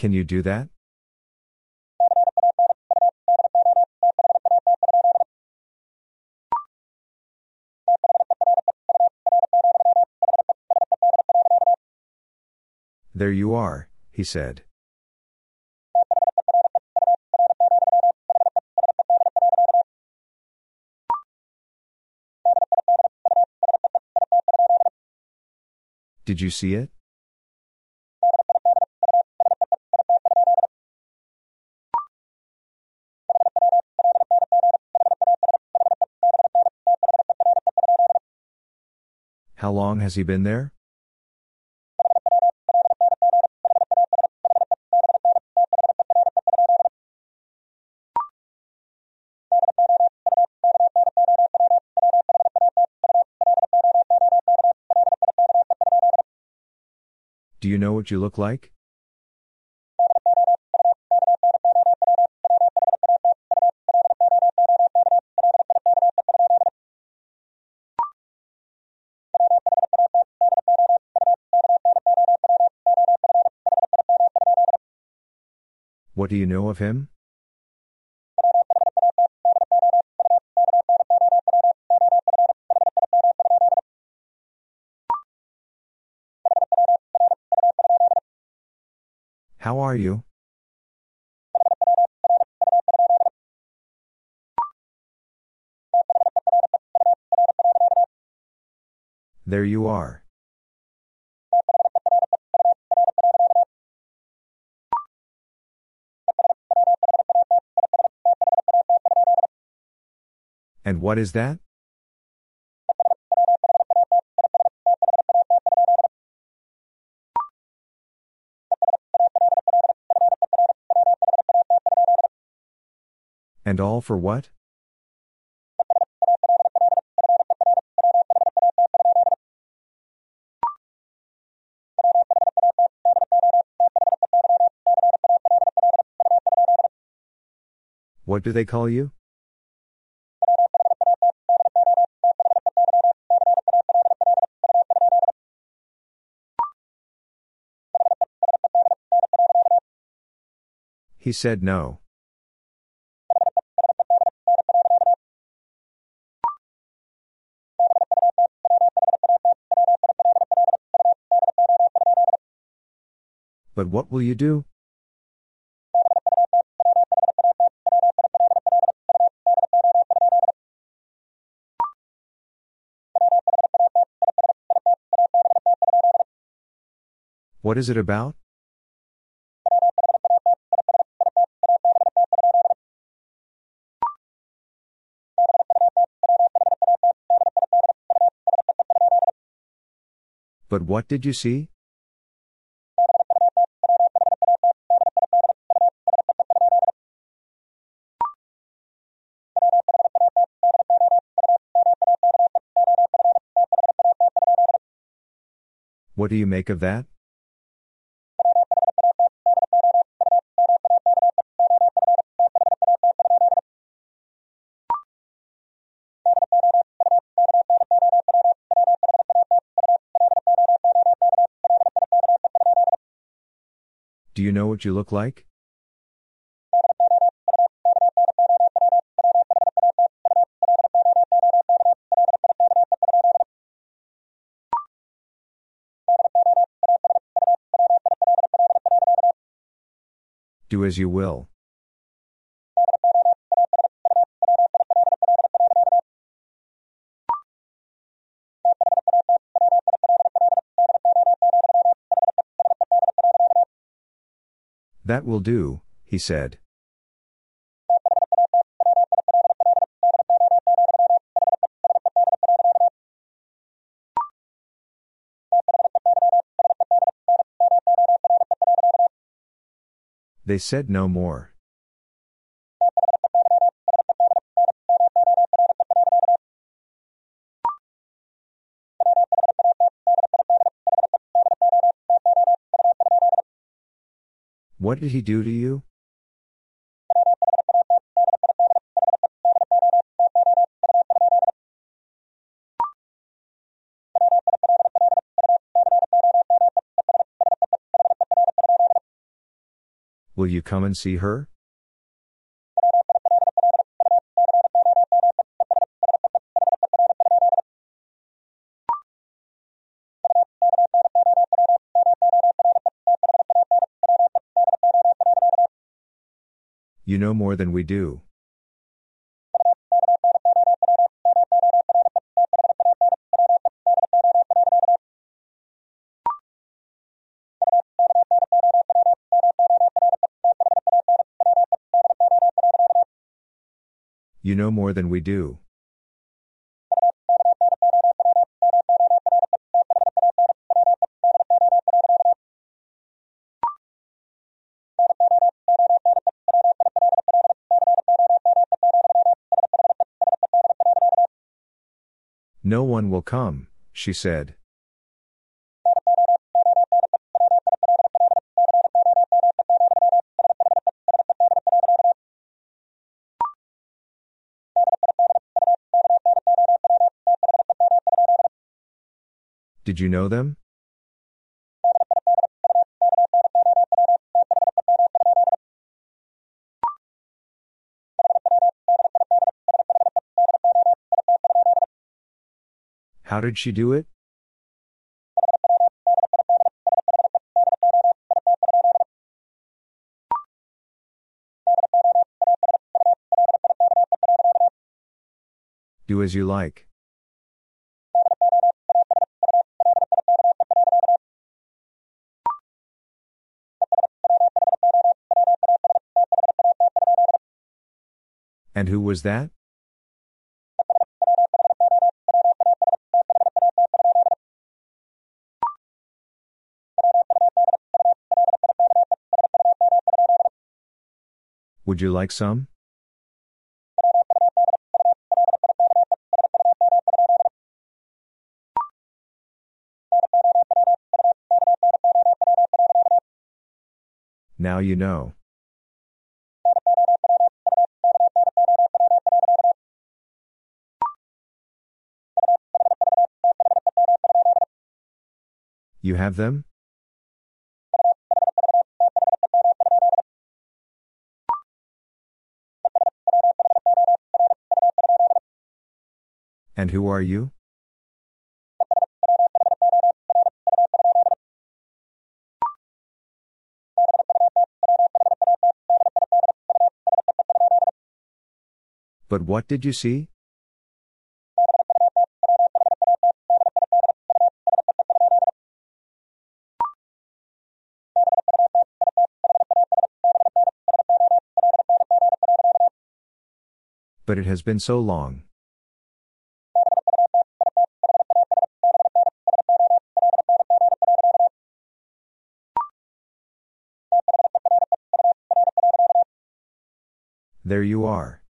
Can you do that? There you are, he said. Did you see it? Long has he been there? Do you know what you look like? Do you know of him? How are you? There you are. And what is that? And all for what? What do they call you? He said no. But what will you do? What is it about? What did you see? What do you make of that? Do you know what you look like? Do as you will. That will do, he said. They said no more. What did he do to you? Will you come and see her? You know more than we do. You know more than we do. One will come, she said. Did you know them? How did she do it? Do as you like. And who was that? Would you like some? Now you know. You have them? And who are you? But what did you see? But it has been so long. There you are.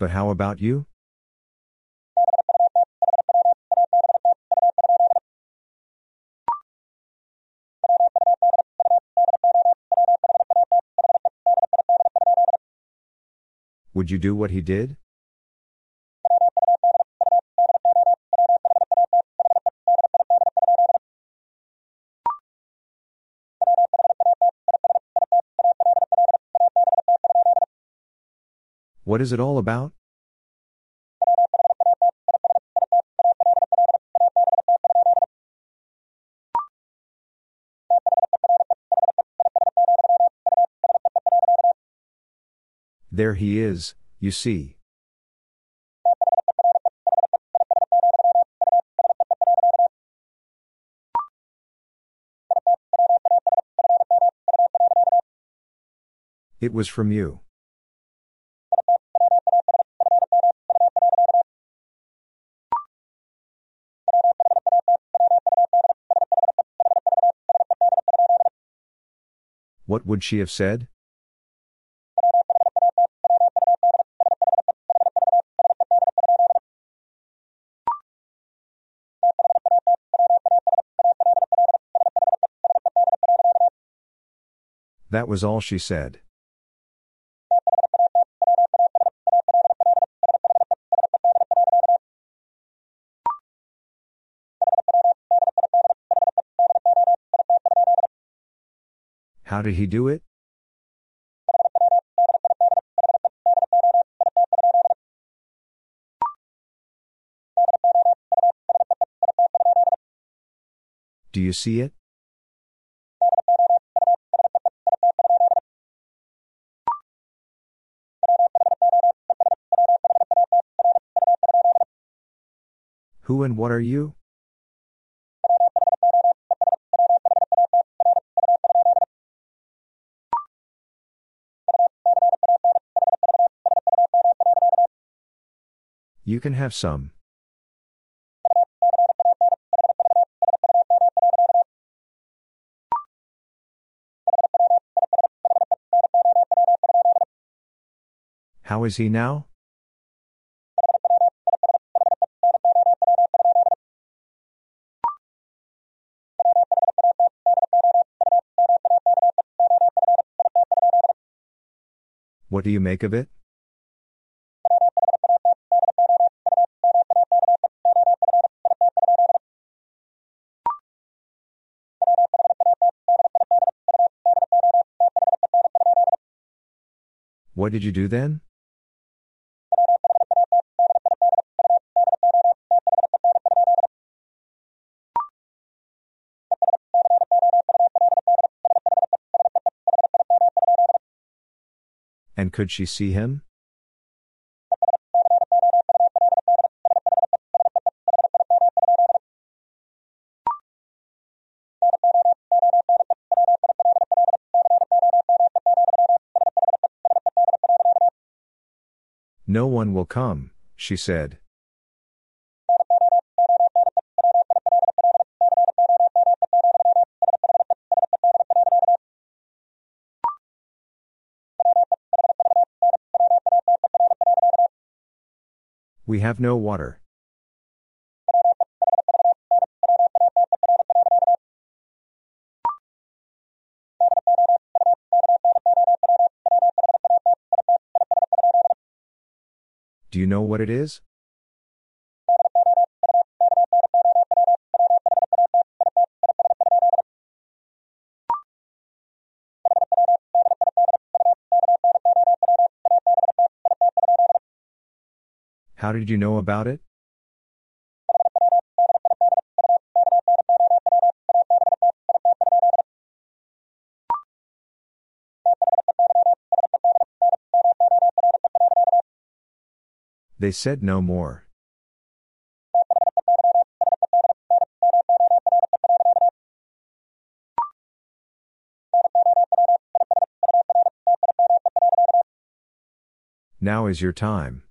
But how about you? Would you do what he did? What is it all about? There he is, you see. It was from you. Would she have said? That was all she said. How did he do it? Do you see it? Who and what are you? You can have some. How is he now? What do you make of it? What did you do then? And could she see him? Will come, she said. We have no water. Know what it is? How did you know about it? They said no more. Now is your time.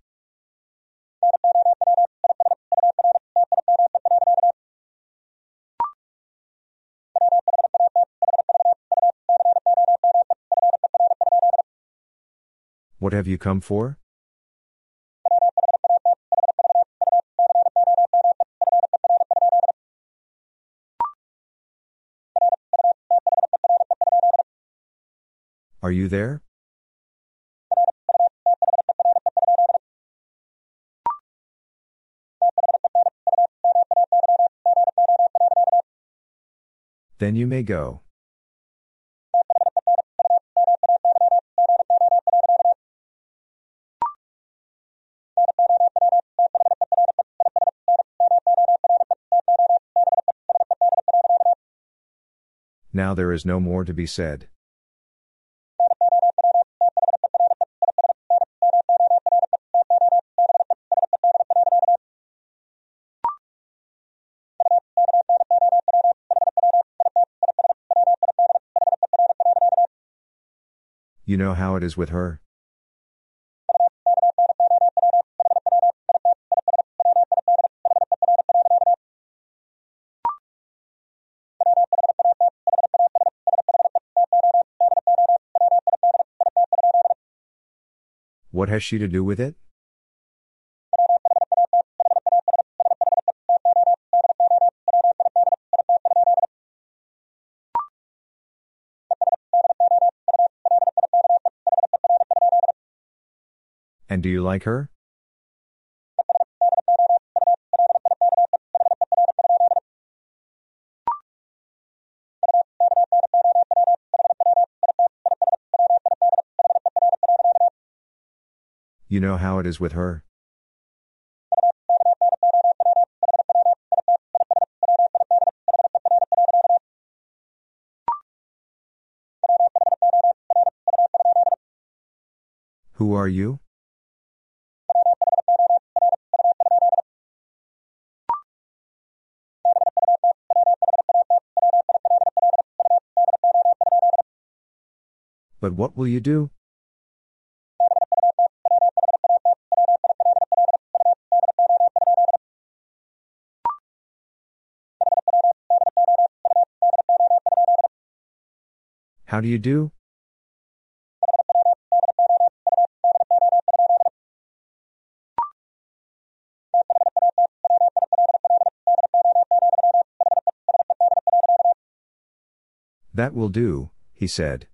What have you come for? Are you there? Then you may go. Now there is no more to be said. You know how it is with her? What has she to do with it? And do you like her? You know how it is with her. Who are you? But what will you do? How do you do? That will do, he said.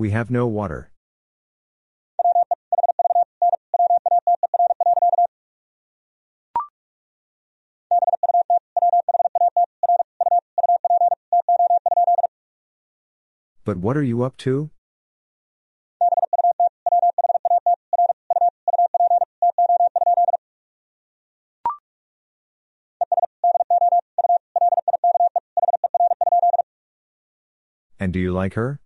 We have no water. But what are you up to? And do you like her?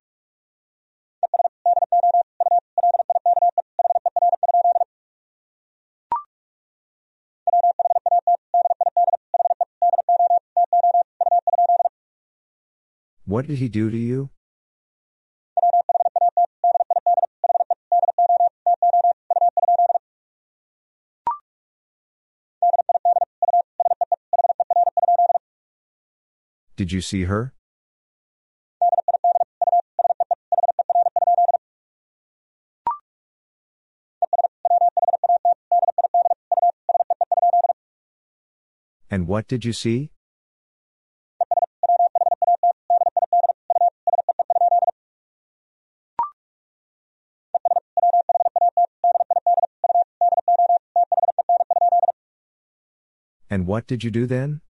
What did he do to you? Did you see her? And what did you see? And what did you do then?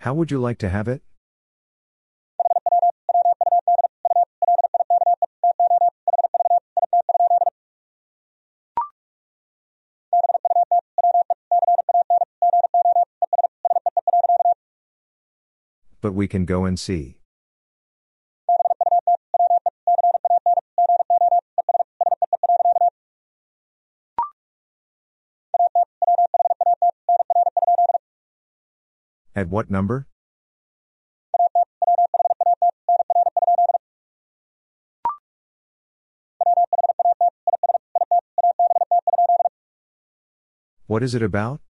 How would you like to have it? We can go and see. At what number? What is it about?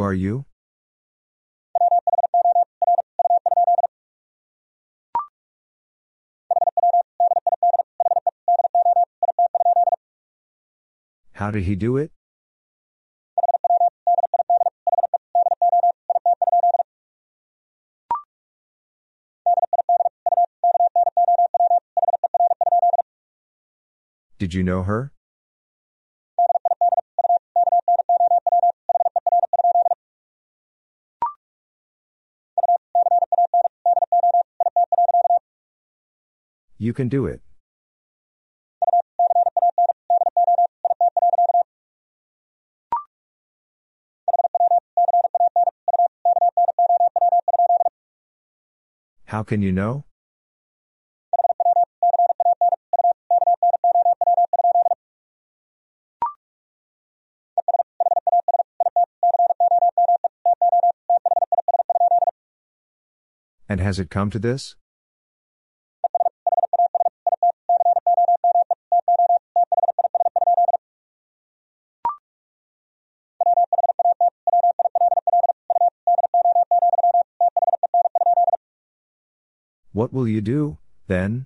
Who are you? How did he do it? Did you know her? You can do it. How can you know? And has it come to this? What will you do, then?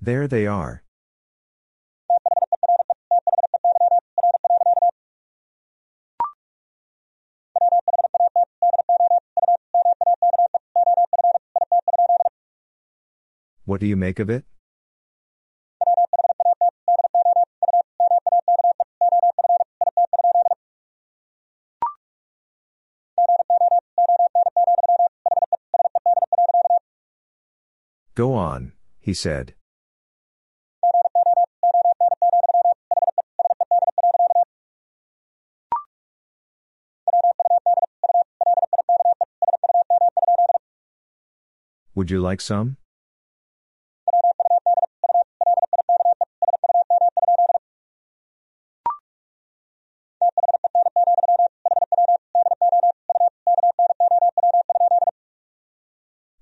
There they are. What do you make of it? He said. Would you like some?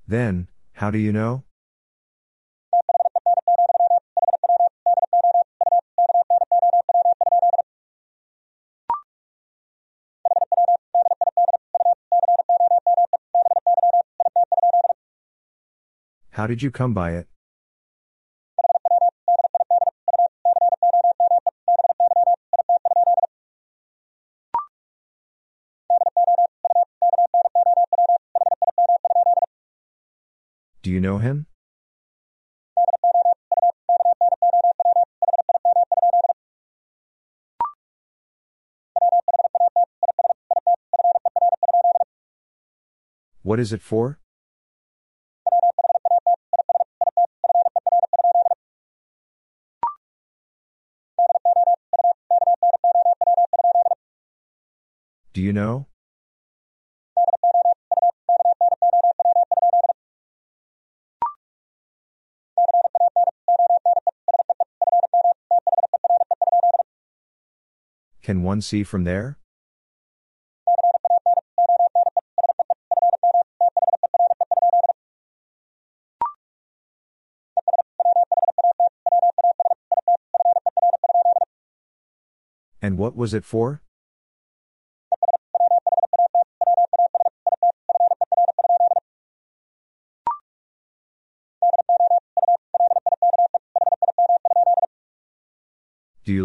Then, how do you know? How did you come by it? Do you know him? What is it for? You know? Can one see from there? And what was it for?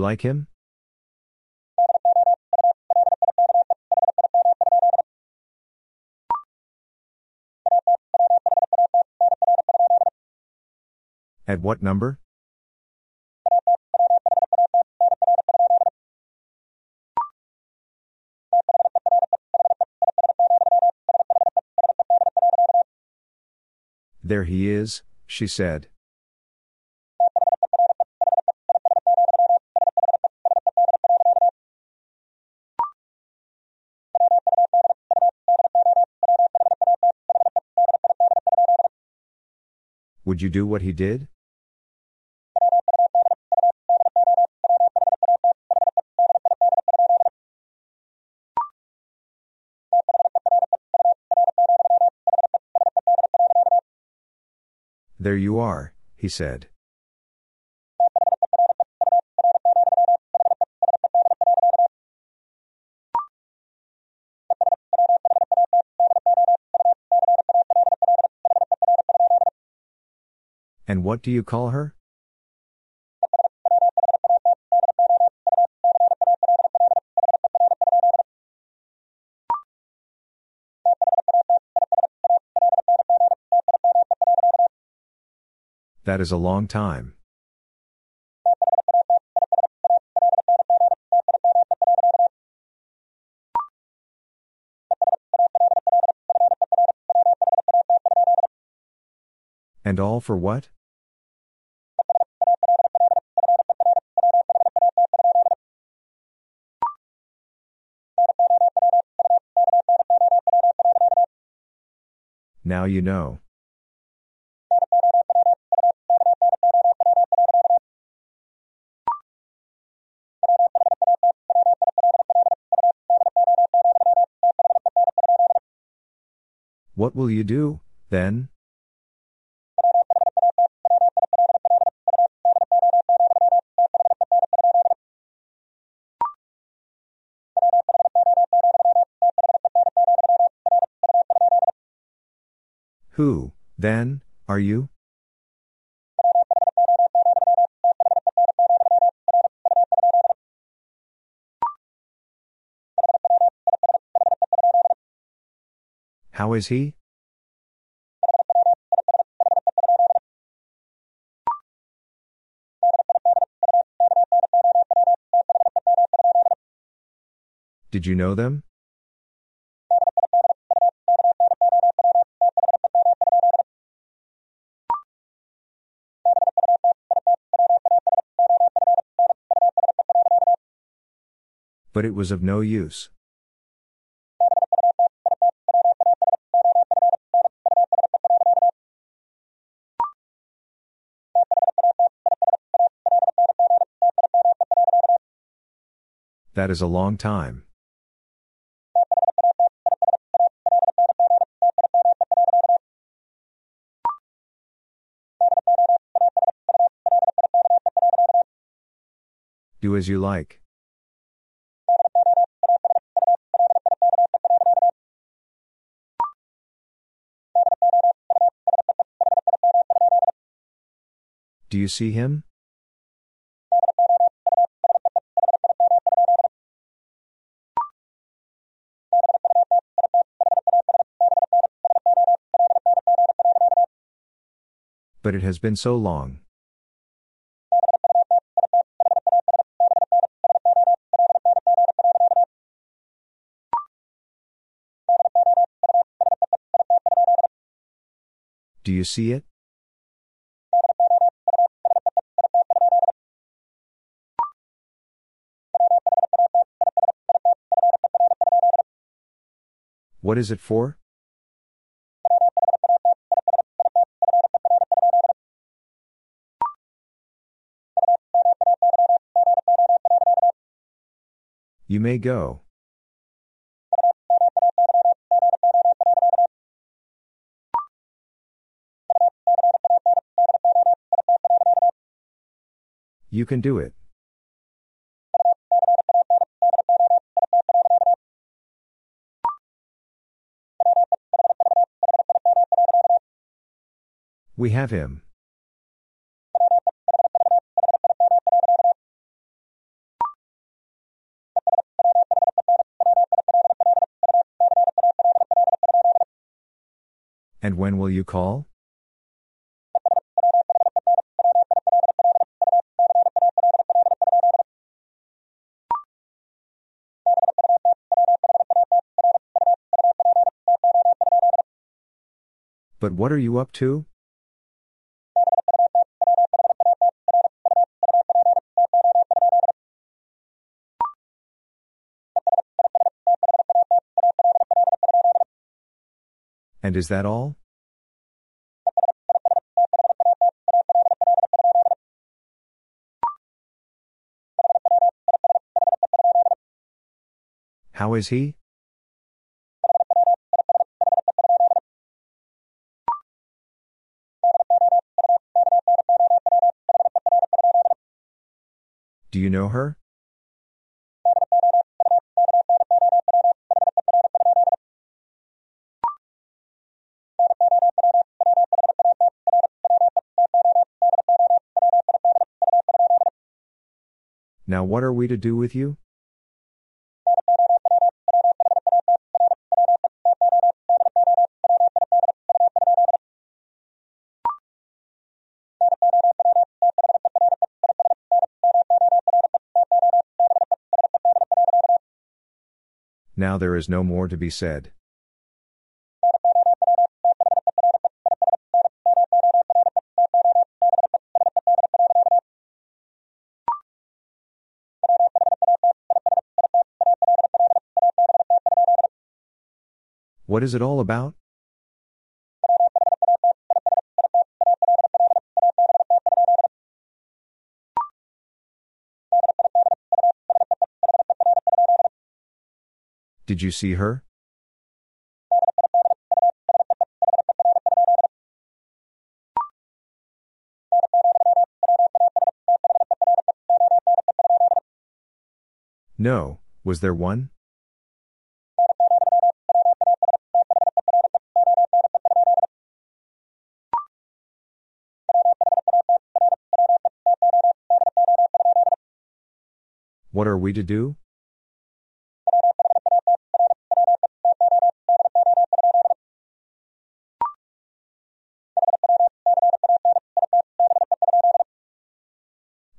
Like him? At what number? There he is, she said. Would you do what he did? There you are, he said. And what do you call her? That is a long time. And all for what? Now you know. What will you do, then? Who, then, are you? How is he? Did you know them? But it was of no use. That is a long time. Do as you like. Do you see him? But it has been so long. Do you see it? What is it for? You may go. You can do it. We have him. And when will you call? But what are you up to? And is that all? How is he? Do you know her? Now what are we to do with you? Now there is no more to be said. What is it all about? Did you see her? No, was there one? We to do?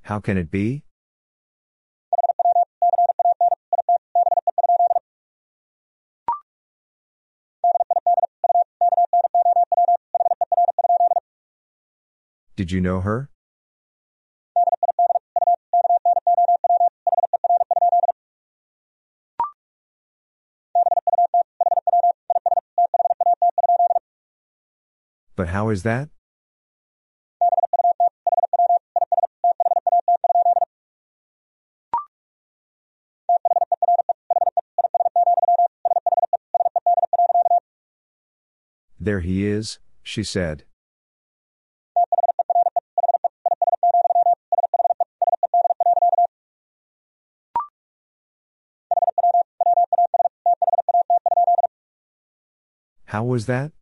How can it be? Did you know her? How is that? There he is, she said. How was that?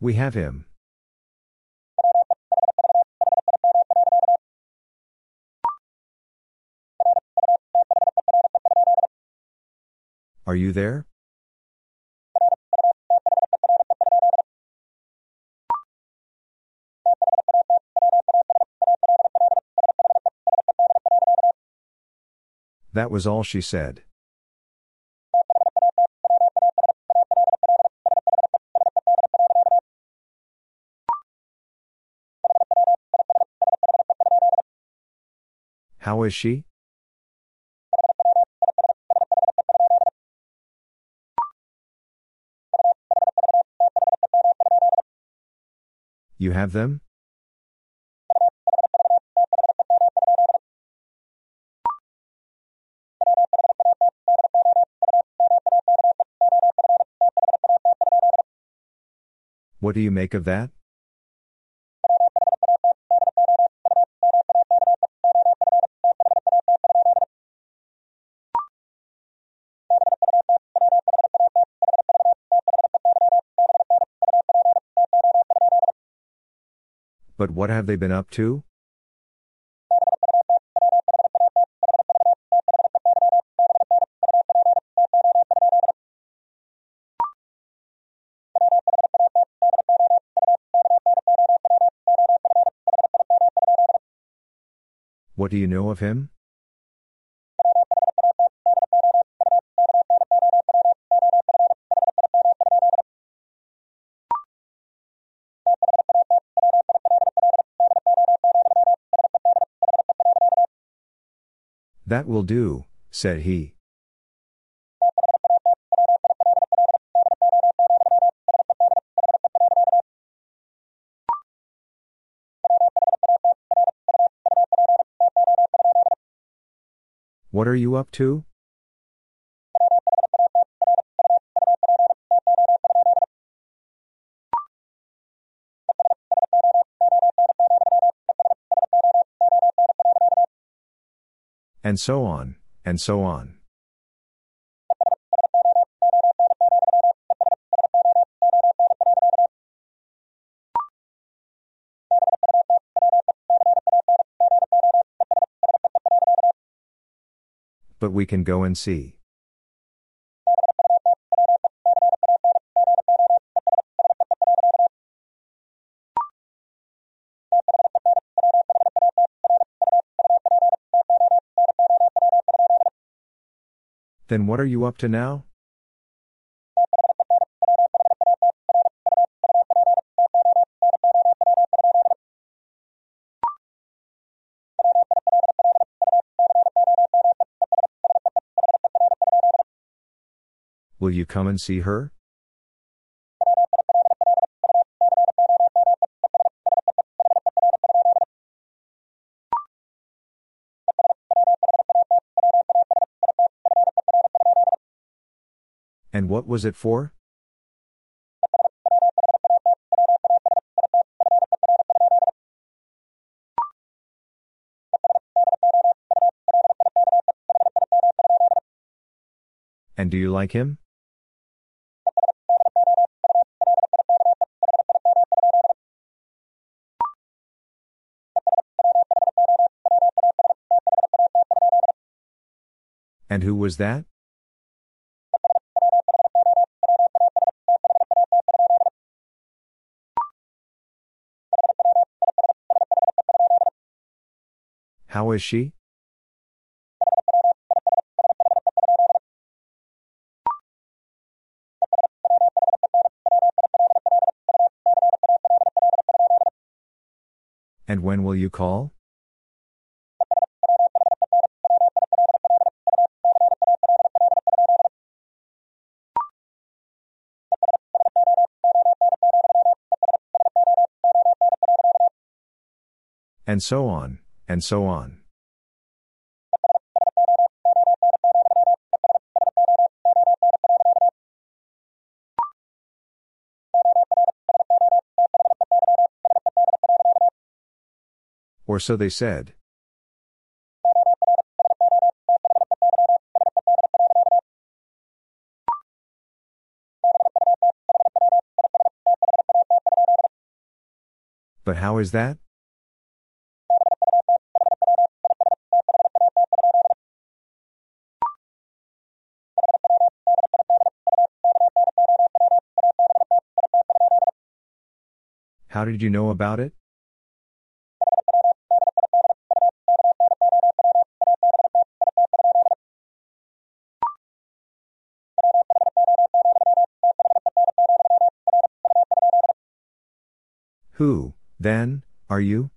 We have him. Are you there? That was all she said. Is she? You have them? What do you make of that? But what have they been up to? What do you know of him? That will do, said he. What are you up to? And so on, and so on. But we can go and see. Then what are you up to now? Will you come and see her? And what was it for? And do you like him? And who was that? Is she? And when will you call? And so on, and so on. Or so they said. But how is that? How did you know about it? Who, then, are you?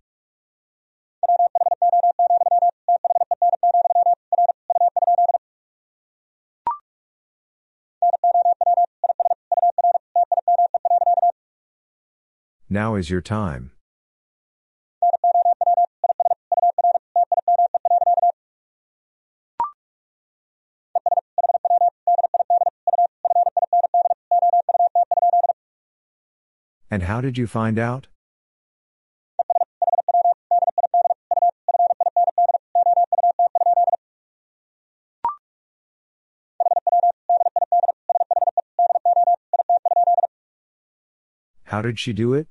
Now is your time. And how did you find out? How did she do it?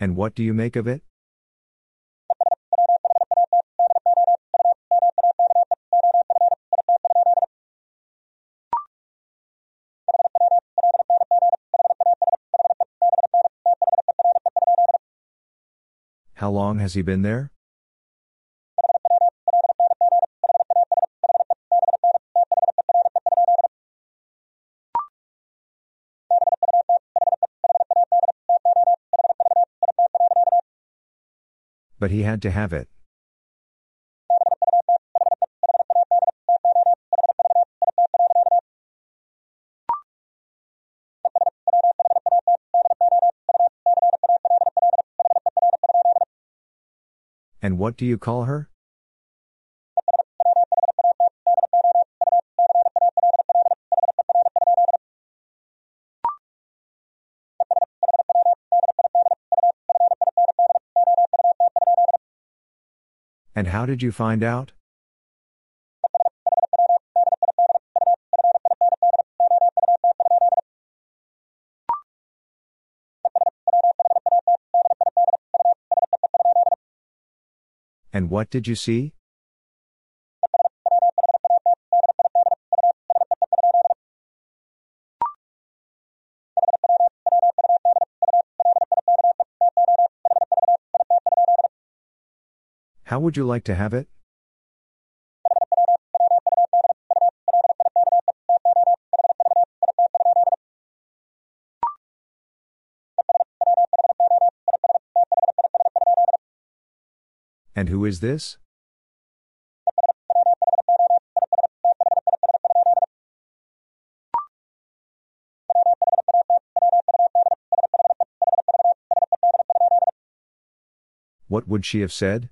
And what do you make of it? How long has he been there? But he had to have it. What do you call her? And how did you find out? What did you see? How would you like to have it? And who is this? What would she have said?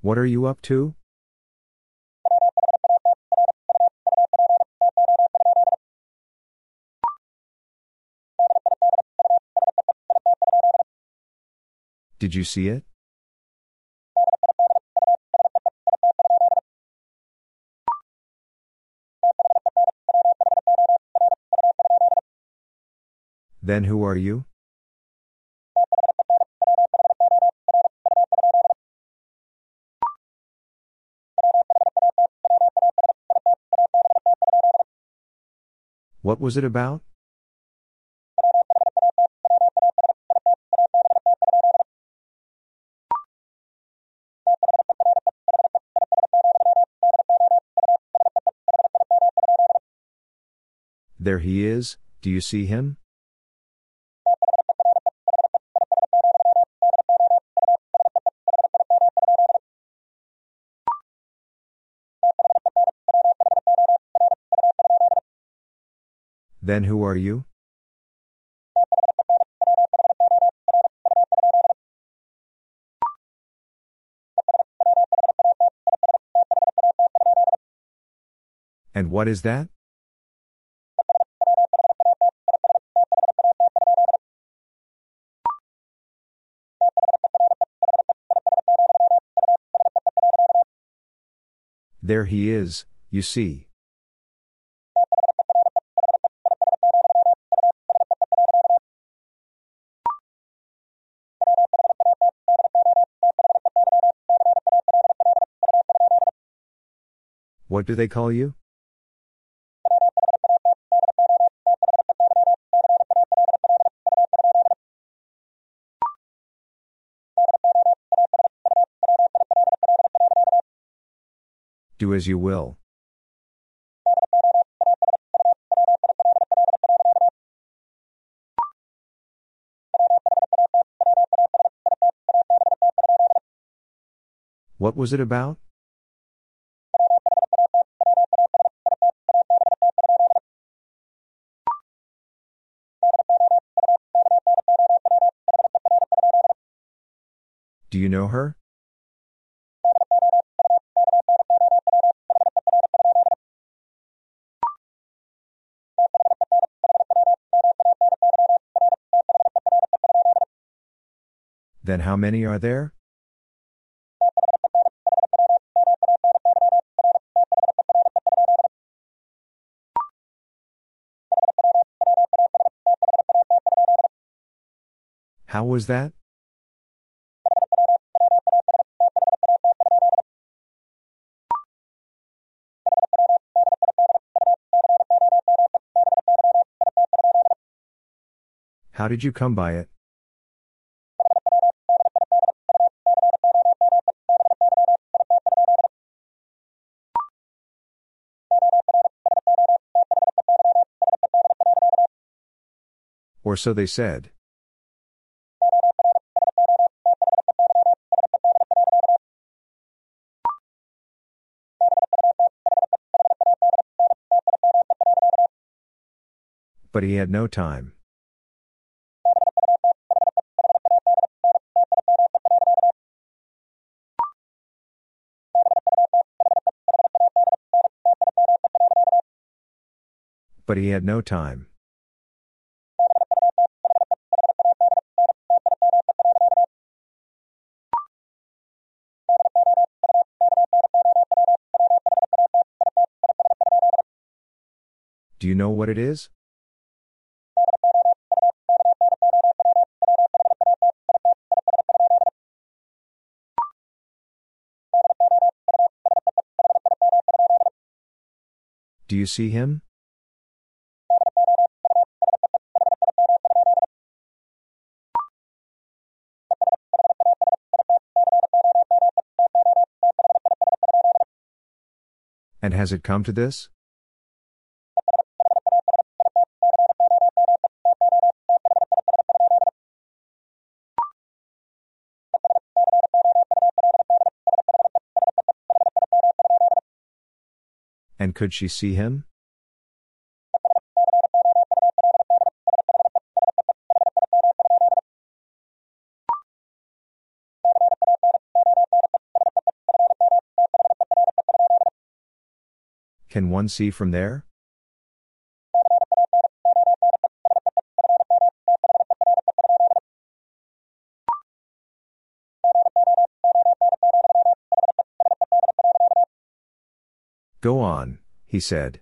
What are you up to? Did you see it? Then who are you? What was it about? There he is, do you see him? Then who are you? And what is that? There he is, you see. What do they call you? Do as you will. What was it about? Do you know her? Then how many are there? How was that? How did you come by it? Or so they said. But he had no time. But he had no time. Do you know what it is? Do you see him? And has it come to this? could she see him? Can one see from there? Go on he said.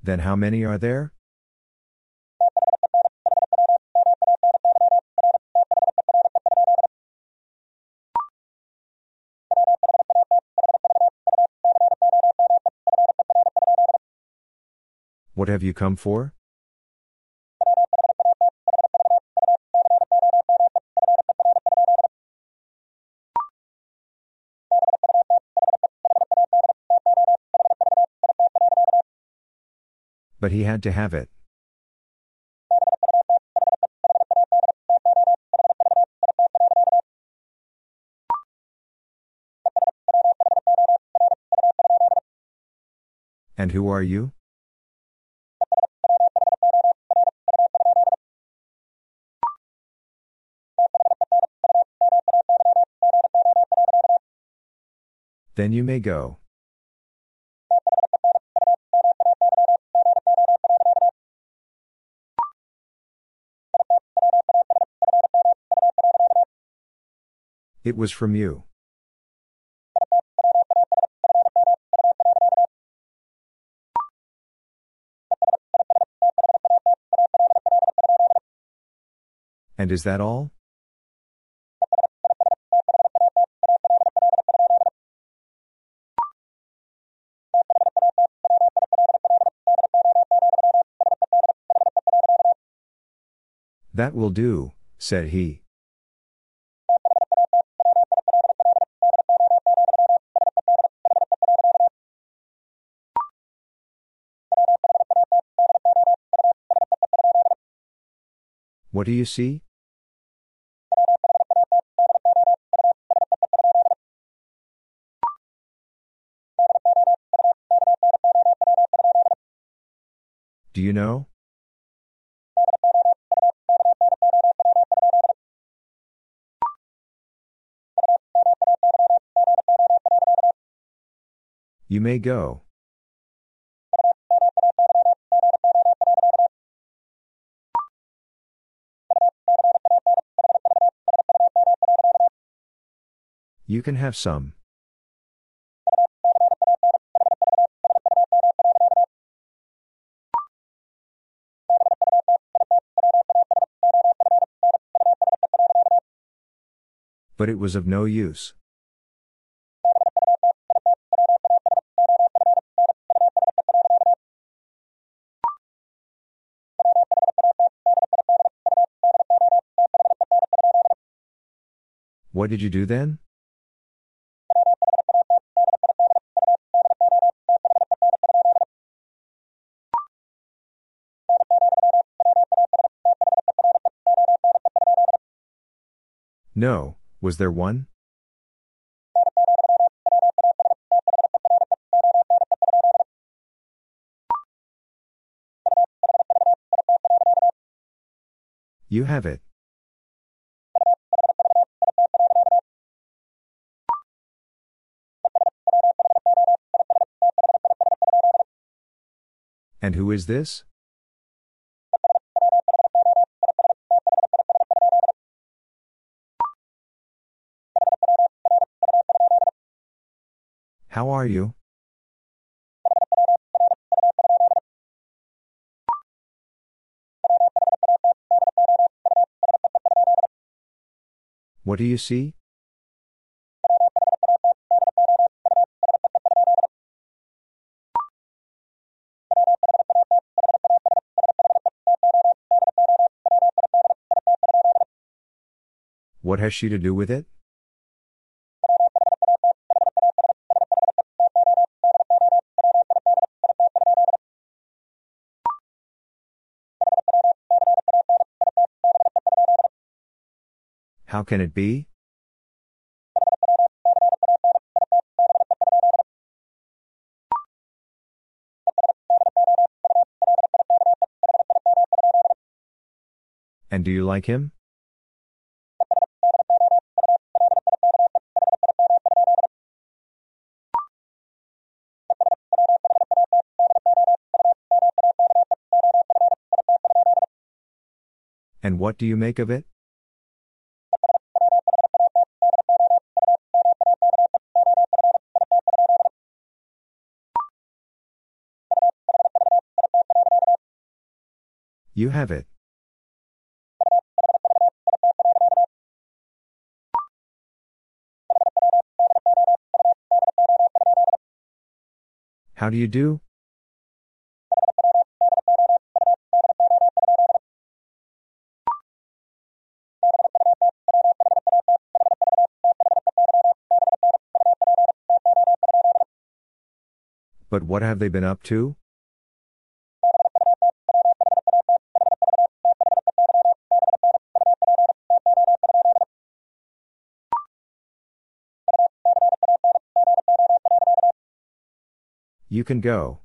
Then how many are there? What have you come for? But he had to have it. And who are you? Then you may go. It was from you. And is that all? That will do, said he. What do you see? Do you know? You may go. You can have some. But it was of no use. What did you do then? No, was there one? You have it. And who is this? How are you? What do you see? What has she to do with it? How can it be? And do you like him? What do you make of it? You have it. How do you do? But what have they been up to? You can go.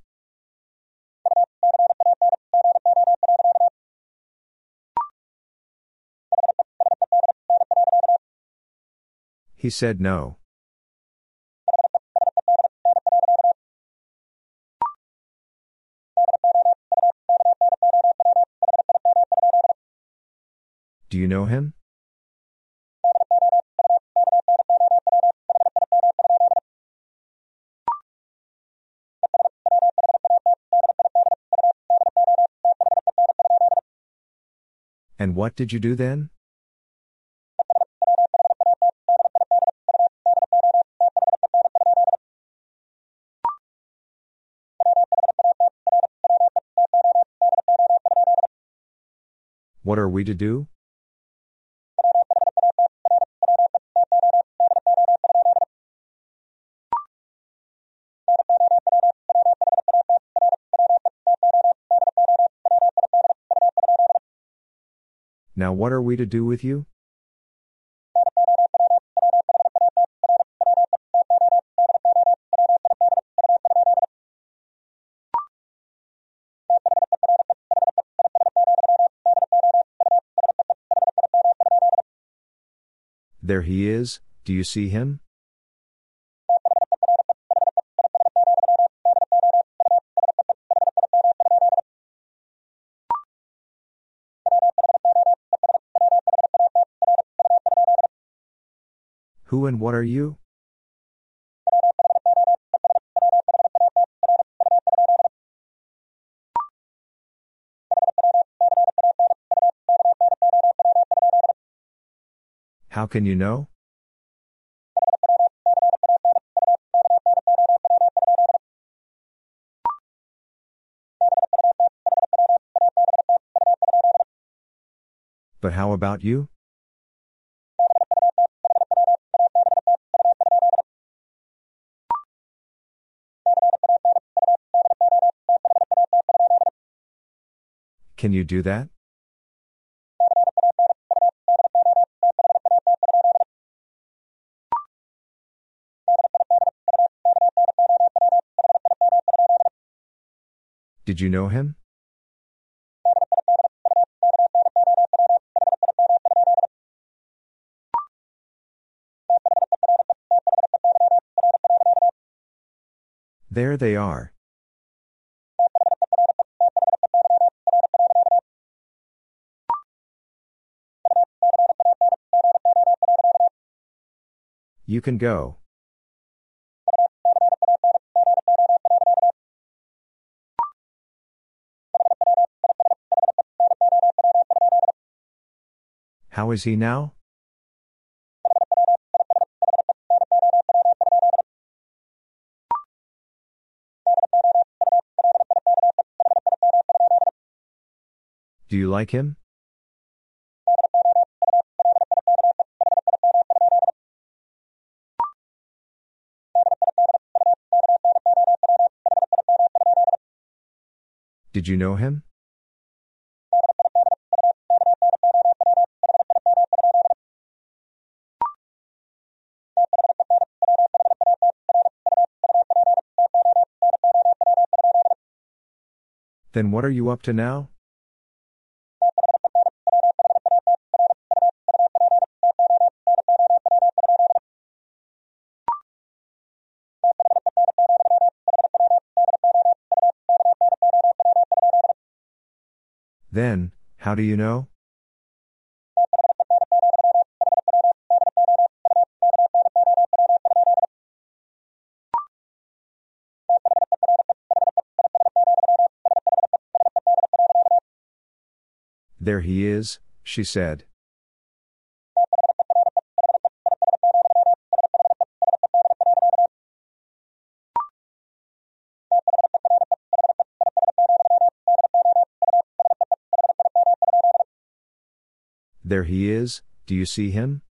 He said no. Do you know him? And what did you do then? What are we to do? Now what are we to do with you? There he is, do you see him? And what are you? How can you know? But how about you? Can you do that? Did you know him? There they are. You can go. How is he now? Do you like him? Did you know him? Then what are you up to now? How do you know? There he is, she said. There he is, do you see him?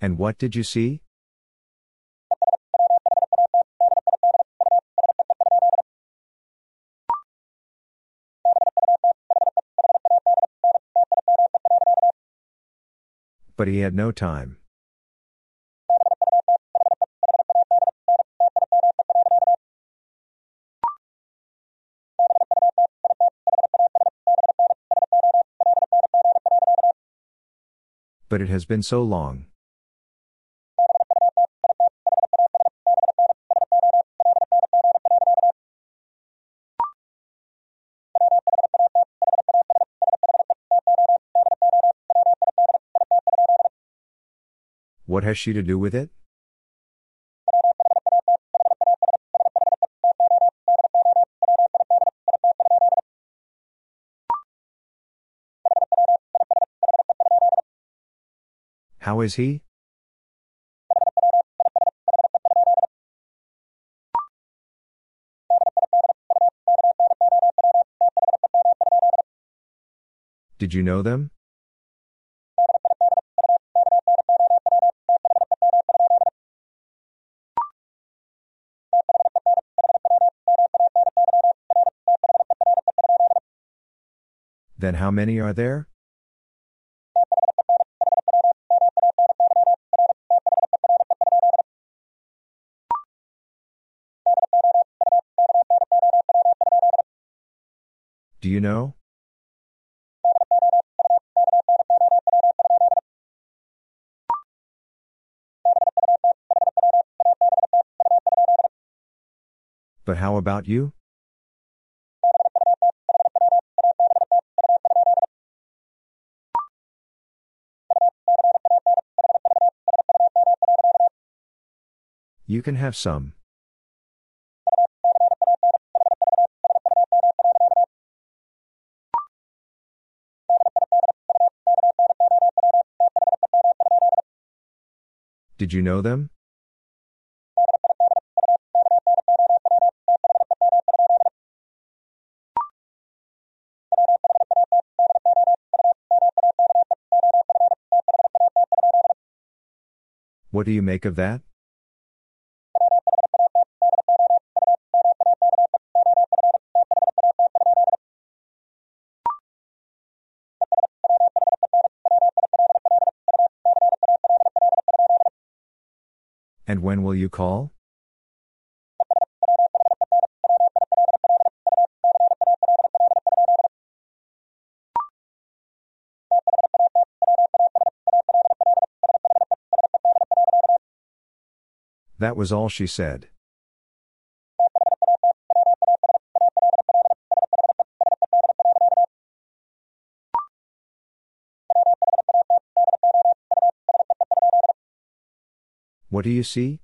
And what did you see? But he had no time. But it has been so long. What has she to do with it? How is he? Did you know them? Then how many are there? Do you know? But how about you? You can have some. Did you know them? What do you make of that? When will you call? That was all she said. What do you see?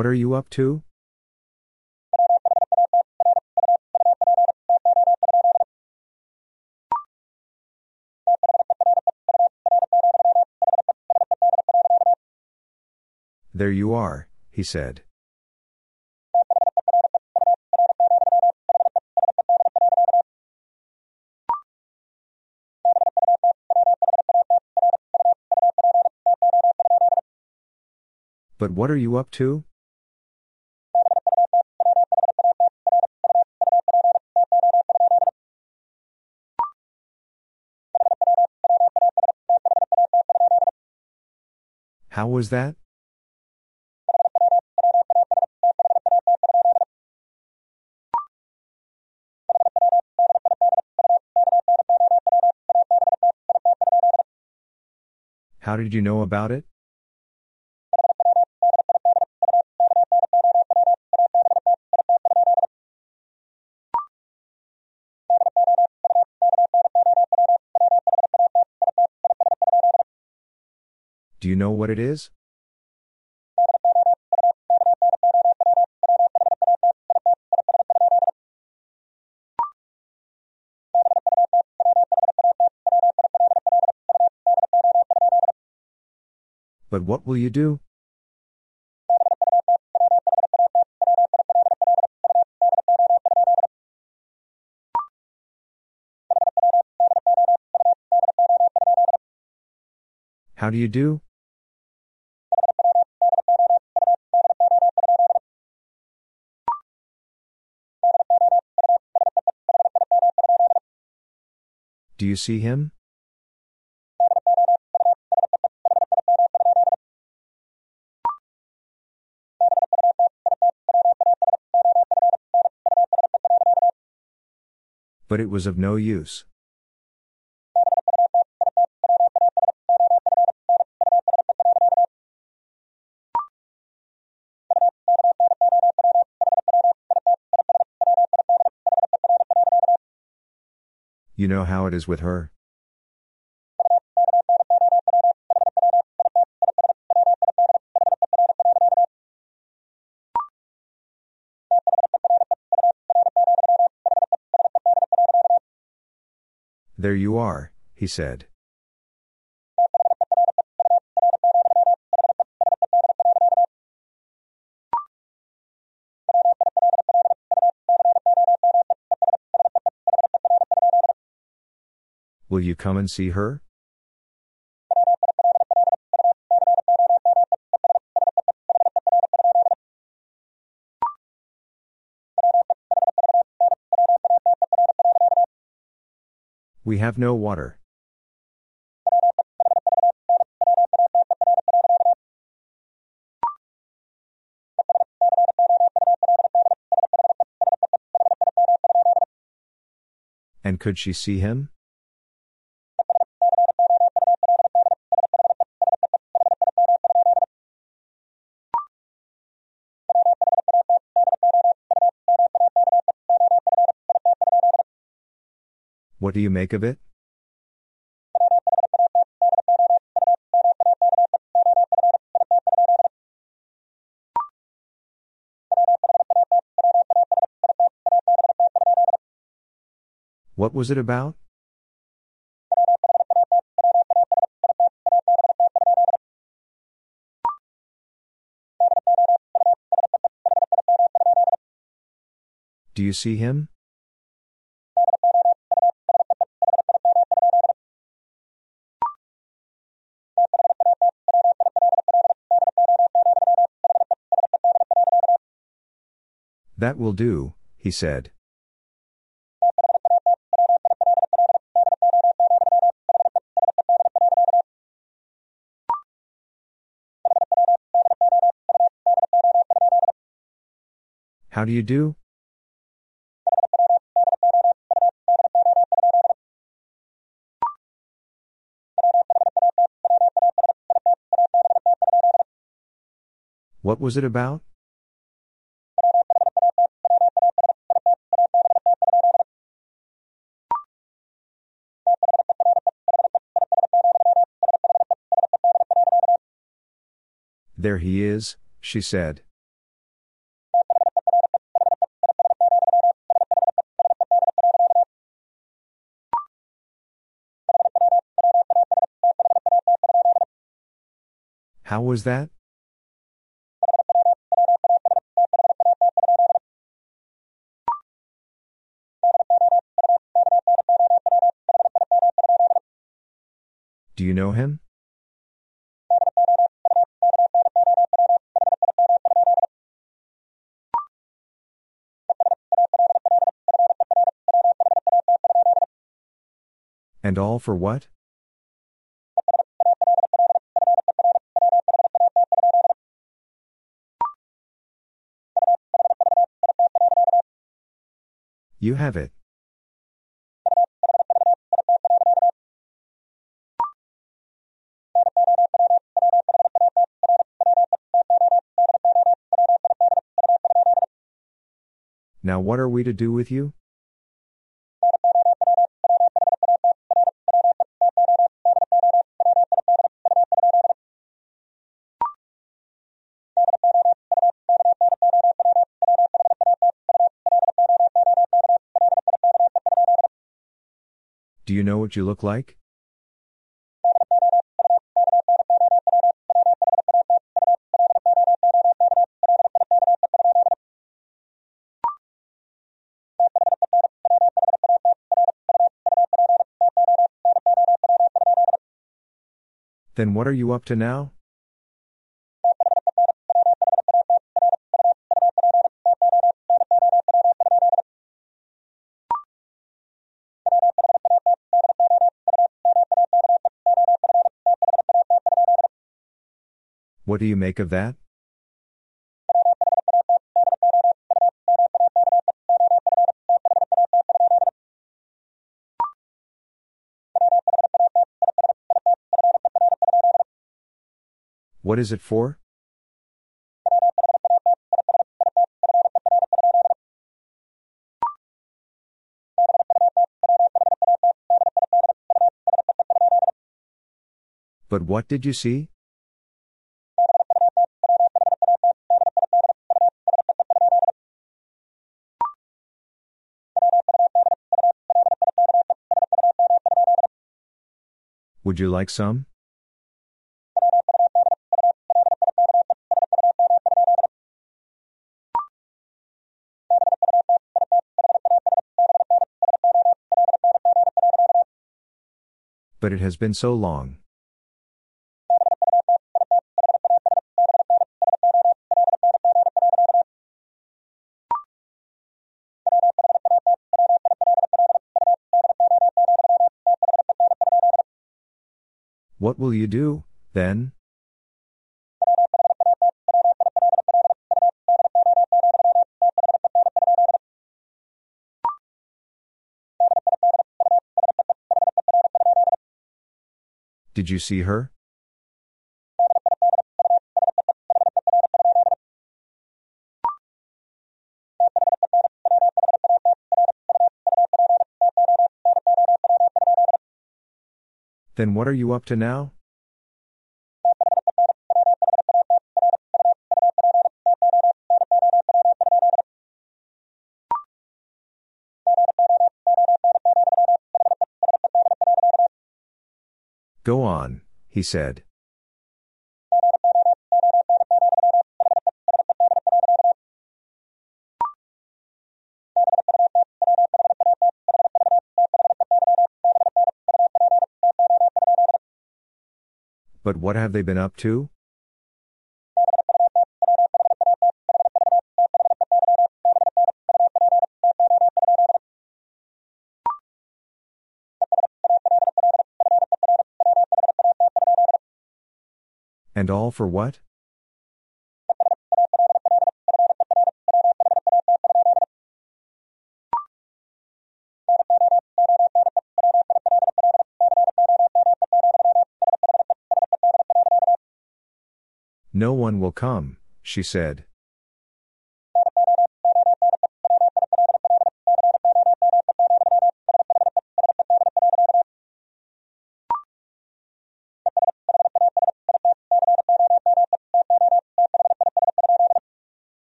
What are you up to? There you are, he said. But what are you up to? Was that? How did you know about it? What it is? But what will you do? How do you do? You see him? But it was of no use. You know how it is with her? There you are, he said. Will you come and see her? We have no water. And could she see him? What do you make of it? What was it about? Do you see him? That will do, he said. How do you do? What was it about? He is, she said. How was that? Do you know him? And all for what? You have it. Now what are we to do with you? What you look like? Then what are you up to now? What do you make of that? What is it for? But what did you see? Would you like some? But it has been so long. Will you do, then? Did you see her? Then what are you up to now? Go on, he said. But what have they been up to? And all for what? No one will come, she said.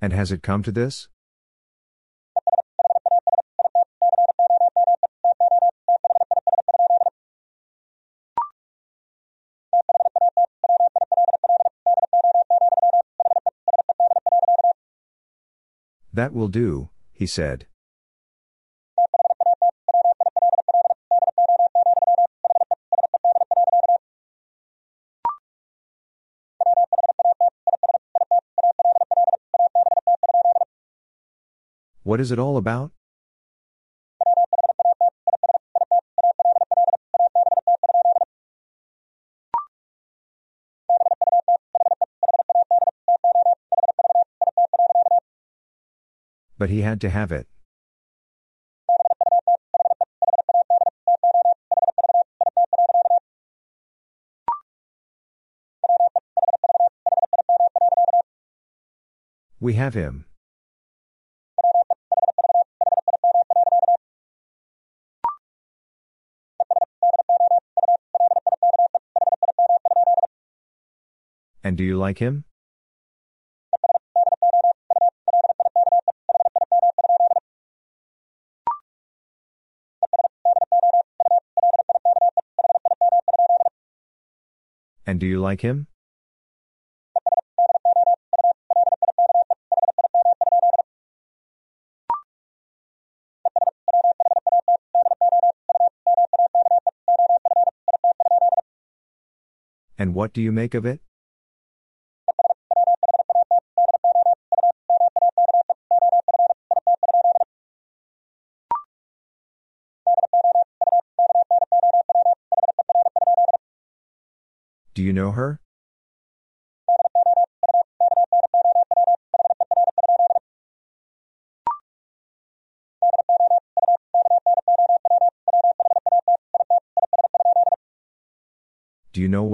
And has it come to this? That will do, he said. What is it all about? But he had to have it. We have him. And do you like him? And do you like him? And what do you make of it?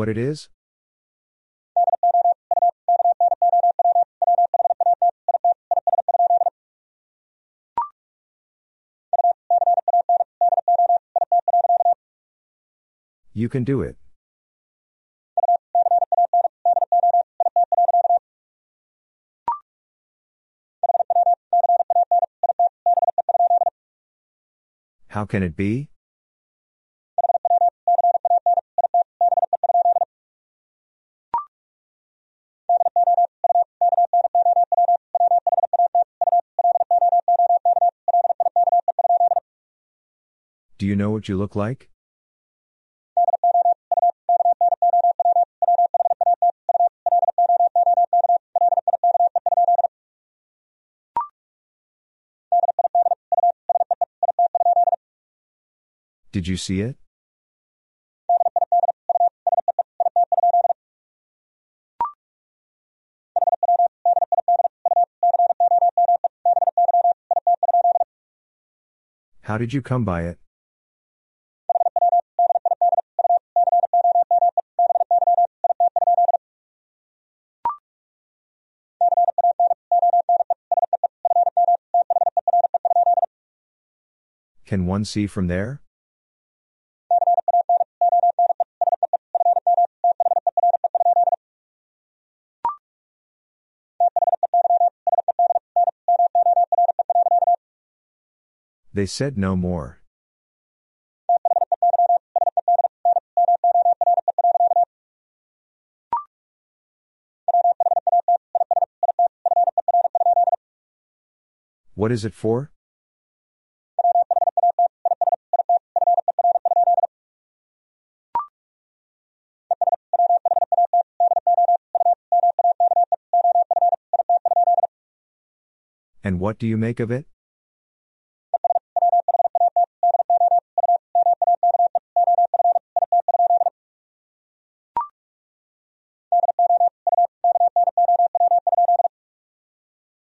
What it is? You can do it. How can it be? What you look like? Did you see it? How did you come by it? Can one see from there? They said no more. What is it for? What do you make of it?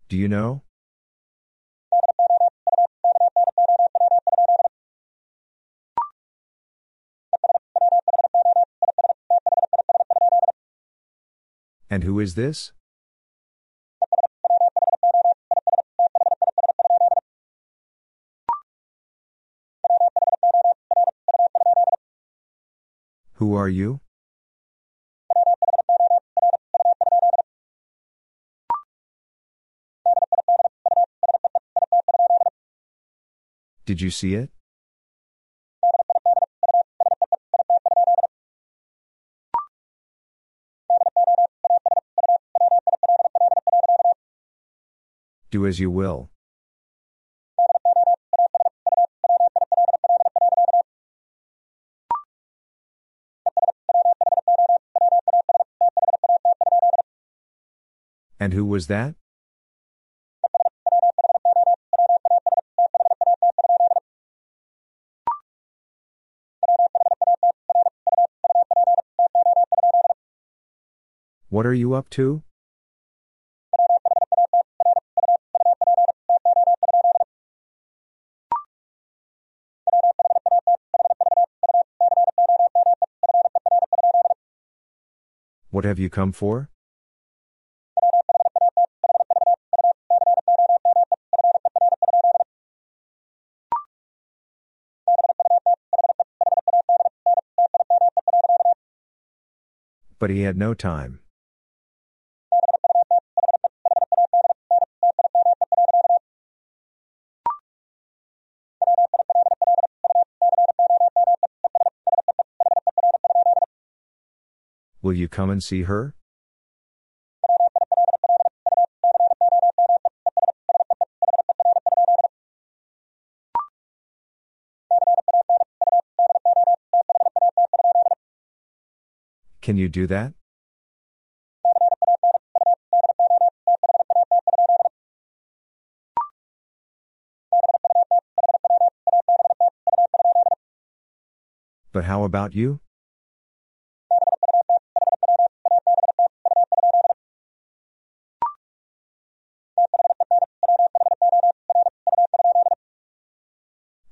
Do you know? And who is this? Who are you? Did you see it? Do as you will. And who was that? What are you up to? What have you come for? He had no time. Will you come and see her? Can you do that? But how about you?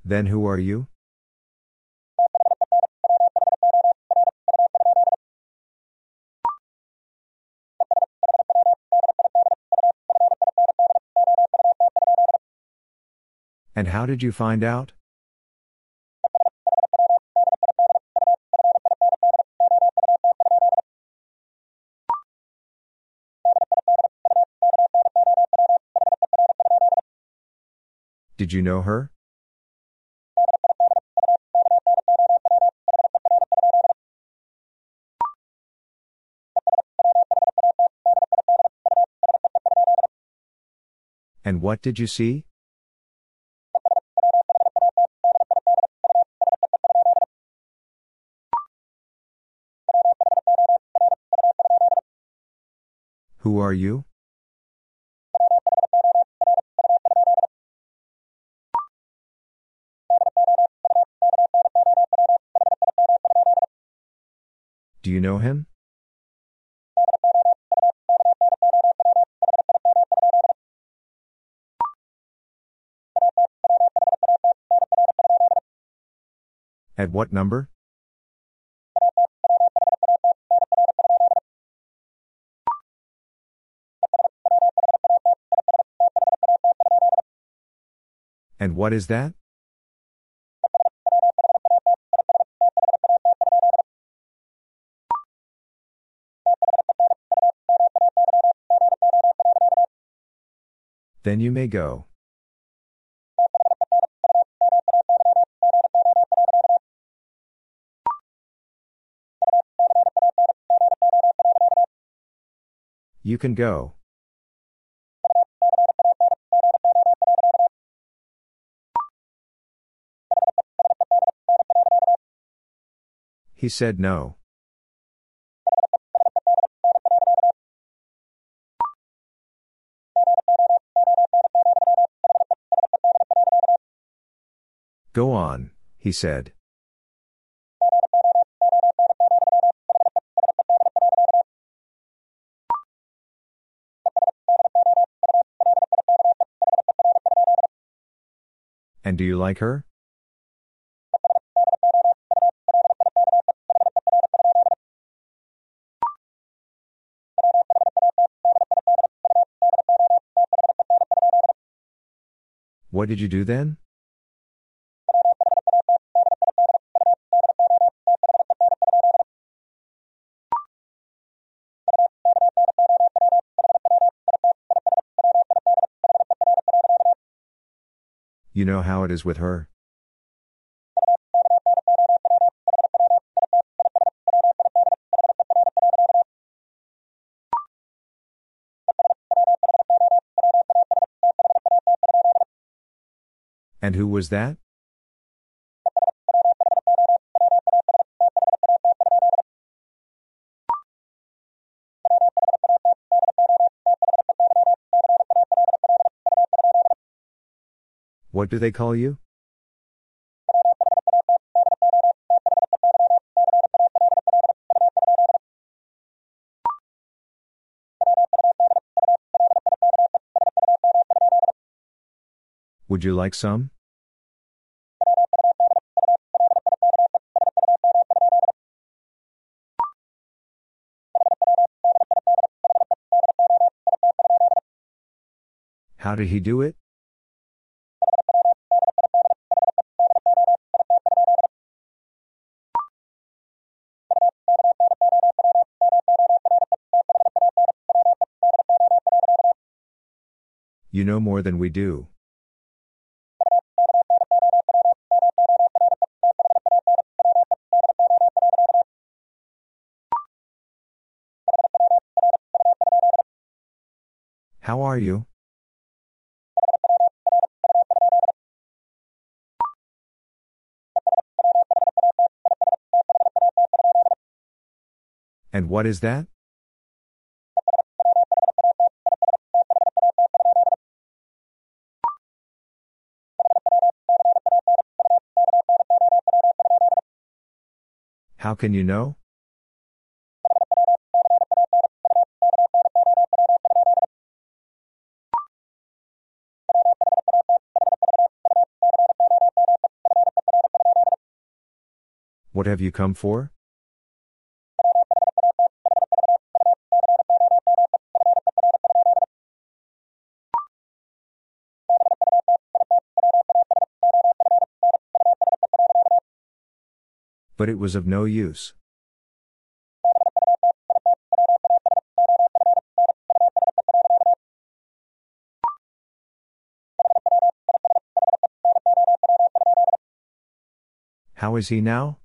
Then who are you? And how did you find out? Did you know her? And what did you see? Are you? Do you know him? At what number? And what is that? Then you may go. You can go. He said no. Go on, he said. And do you like her? What did you do then? You know how it is with her? And who was that? What do they call you? Would you like some? How did he do it? You know more than we do. How are you? What is that? How can you know? What have you come for? But it was of no use. How is he now?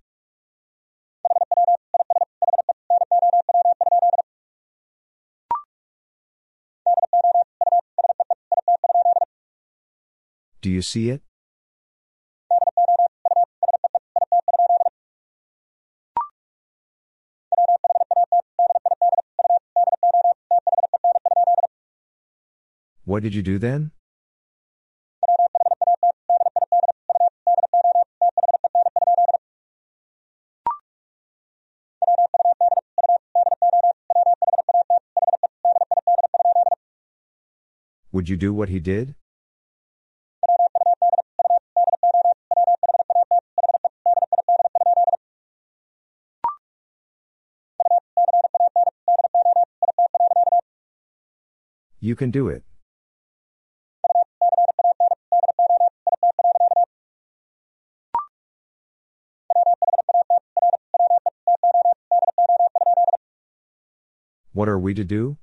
Do you see it? What did you do then? Would you do what he did? You can do it. We to do?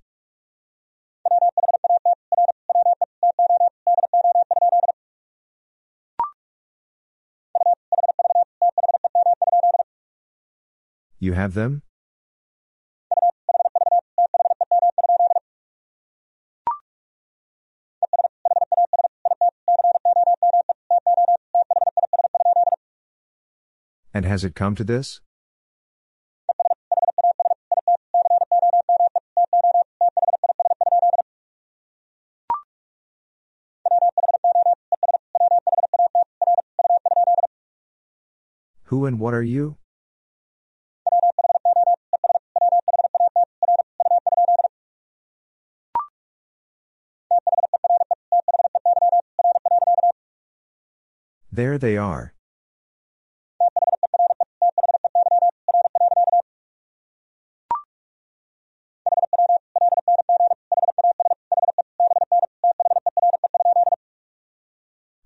You have them? And has it come to this? Who and what are you? There they are.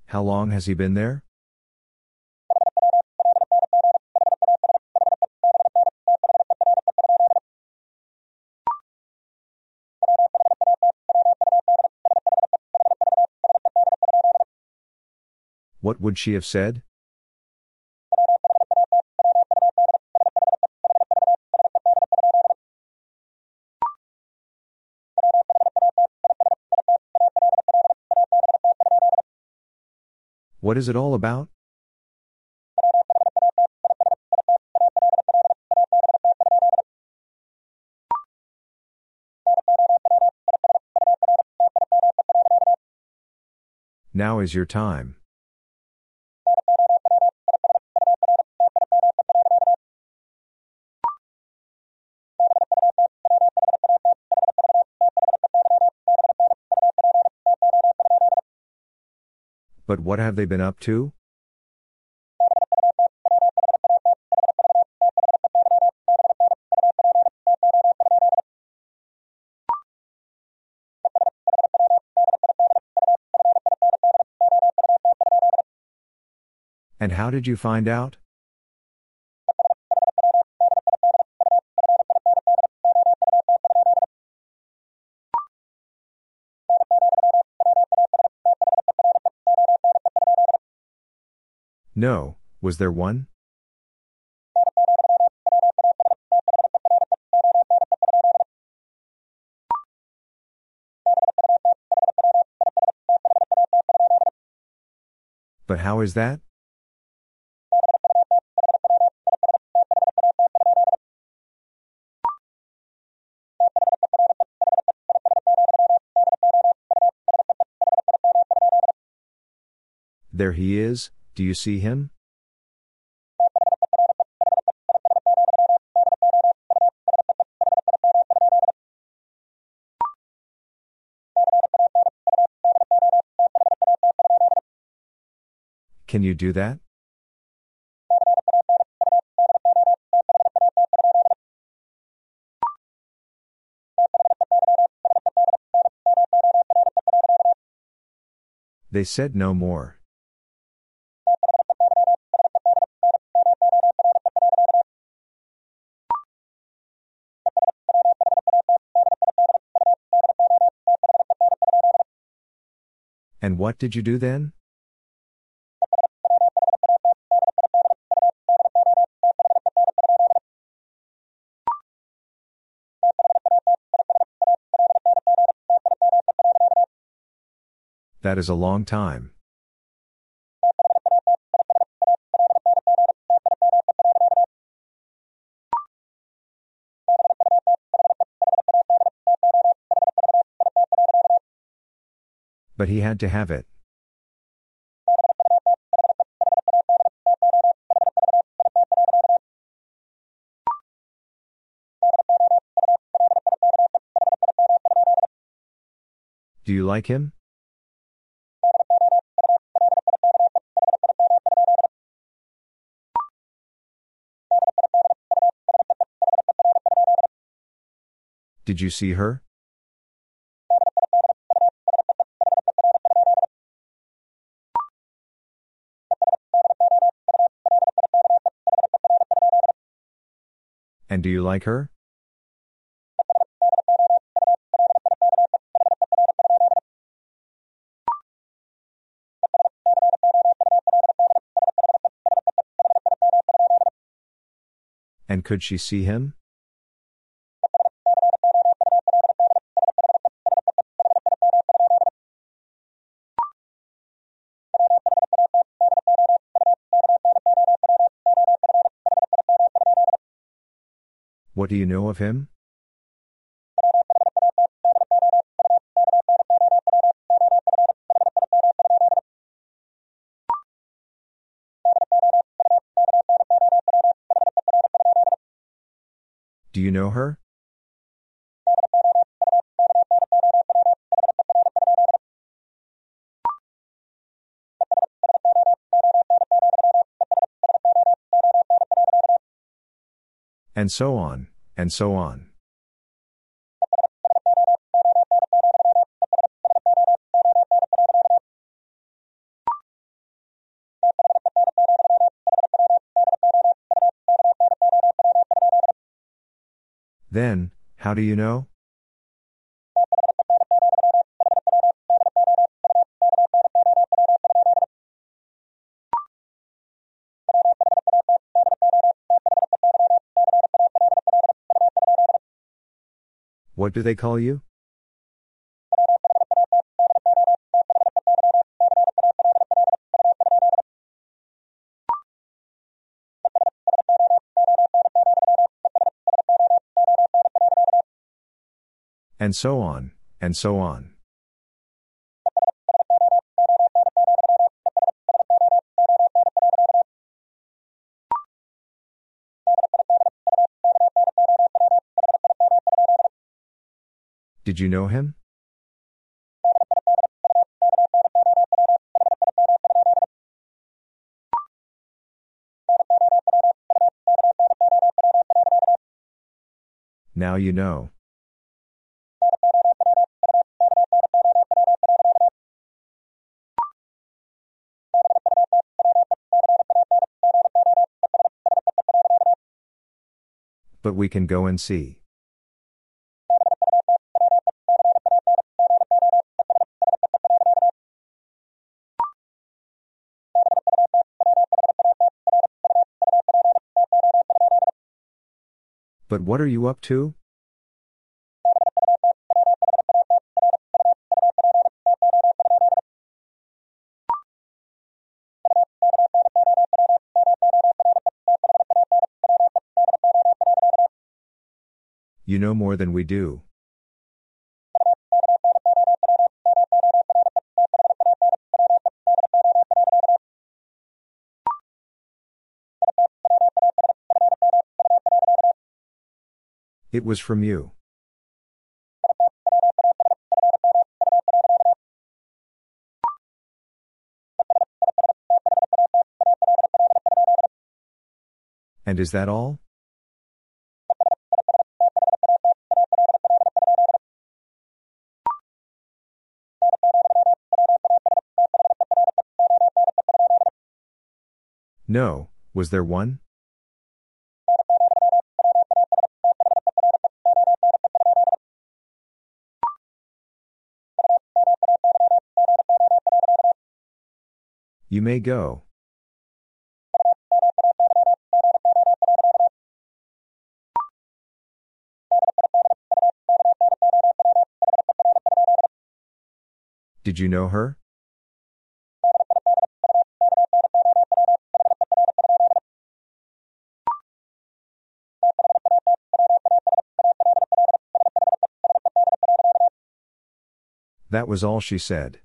How long has he been there? Would she have said? What is it all about? Now is your time. But what have they been up to? And how did you find out? No, was there one? But how is that? There he is, do you see him? Can you do that? They said no more. And what did you do then? That is a long time. But he had to have it. Do you like him? Did you see her? Do you like her? And could she see him? What do you know of him? Do you know her? And so on, and so on. Then, how do you know? Do they call you? And so on, and so on. Did you know him? Now you know. But we can go and see. But what are you up to? You know more than we do. It was from you. And is that all? No, was there one? You may go. Did you know her? That was all she said.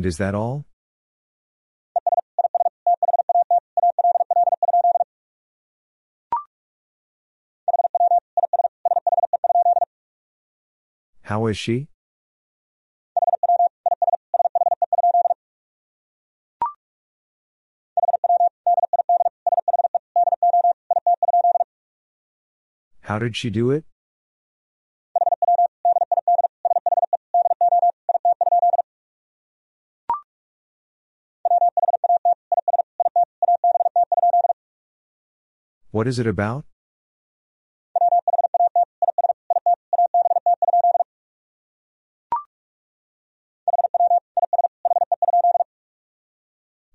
And is that all? How is she? How did she do it? What is it about?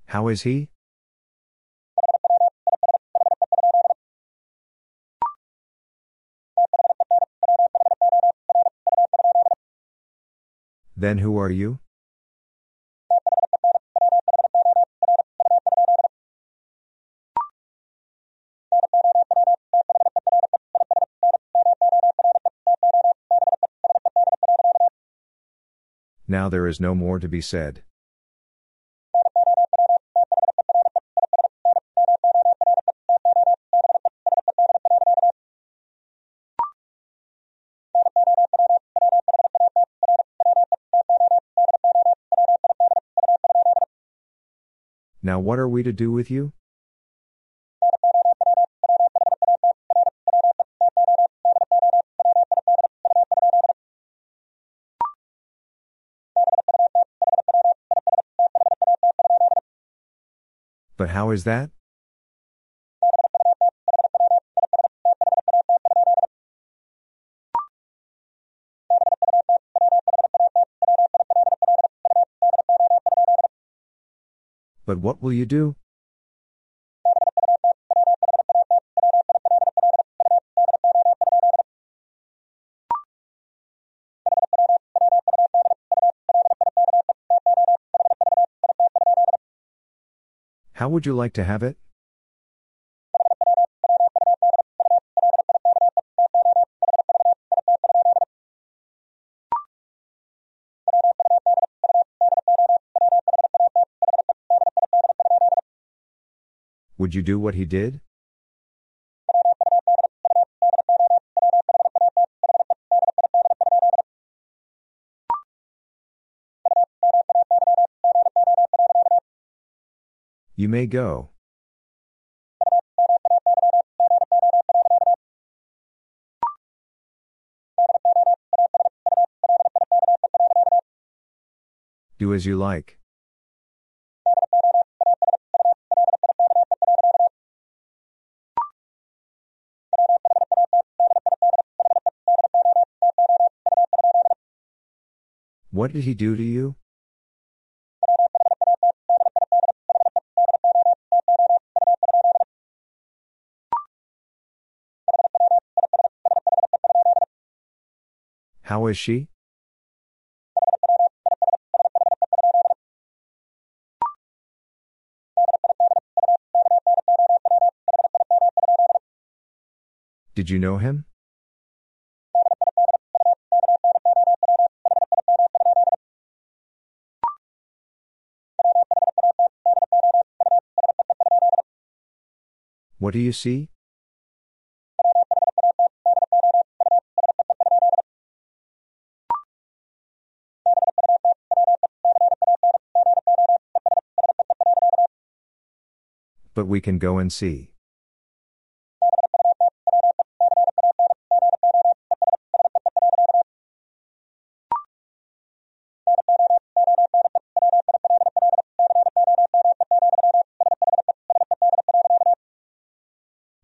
How is he? Then who are you? Now there is no more to be said. Now what are we to do with you? How is that? But what will you do? How would you like to have it? Would you do what he did? You may go. Do as you like. What did he do to you? Does she? Did you know him? What do you see? We can go and see.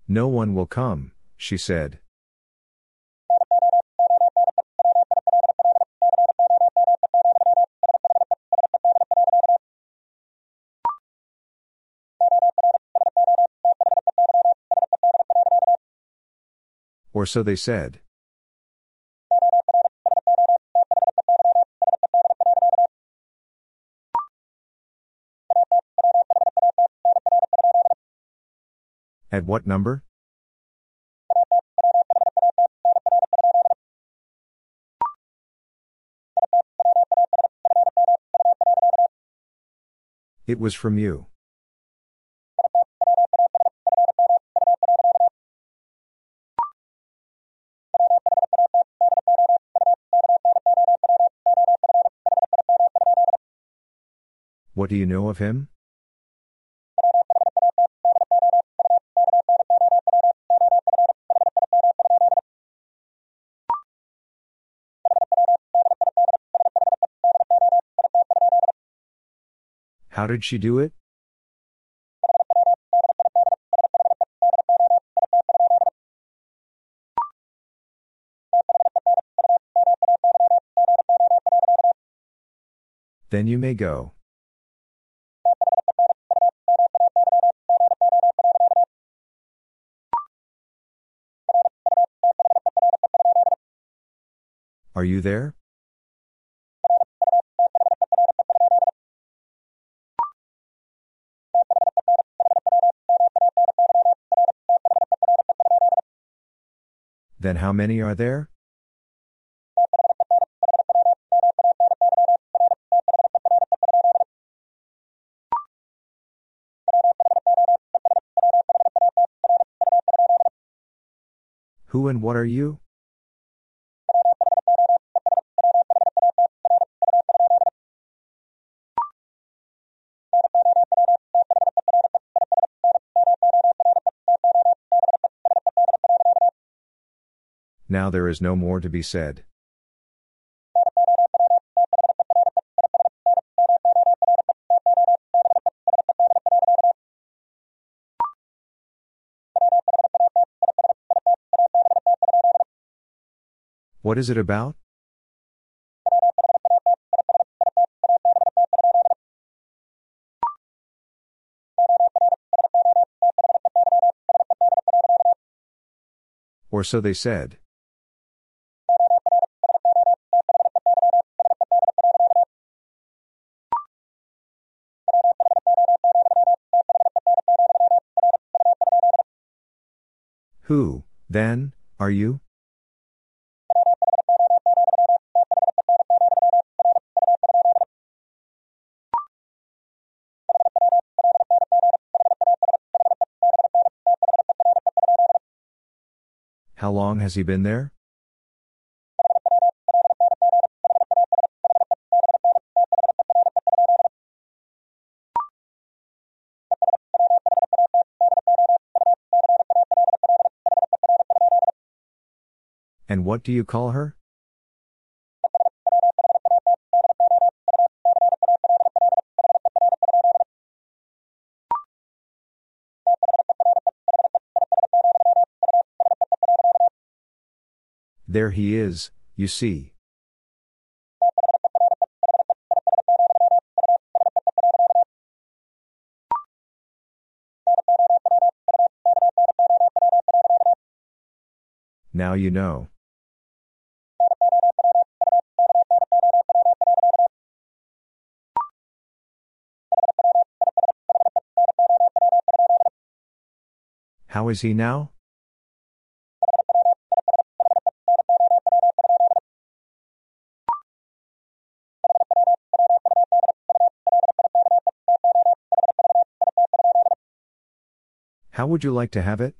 No one will come, she said. Or so they said. At what number? It was from you. What do you know of him? How did she do it? Then you may go. Are you there? Then how many are there? Who and what are you? Now there is no more to be said. What is it about? Or so they said. Who, then, are you? How long has he been there? What do you call her? There he is, you see. Now you know. How is he now? How would you like to have it?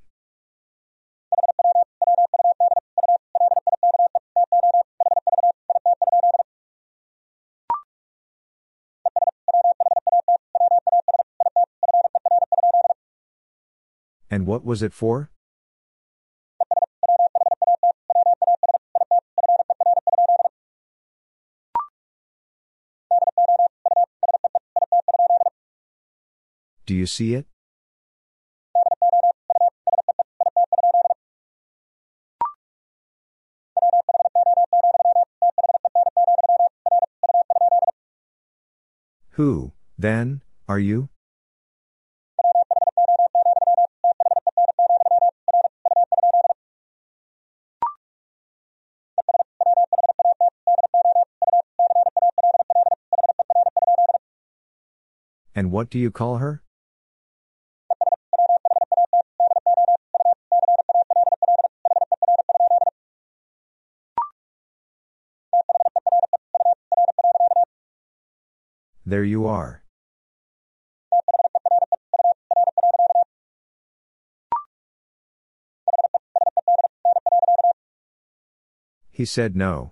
What was it for? Do you see it? Who, then, are you? And what do you call her? There you are. He said no.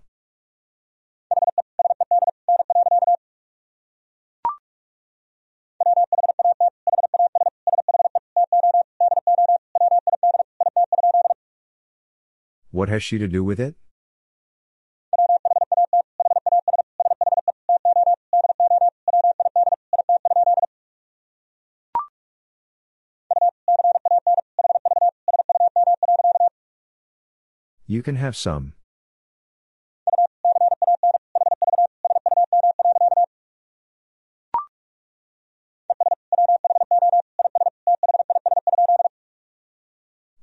What has she to do with it? You can have some.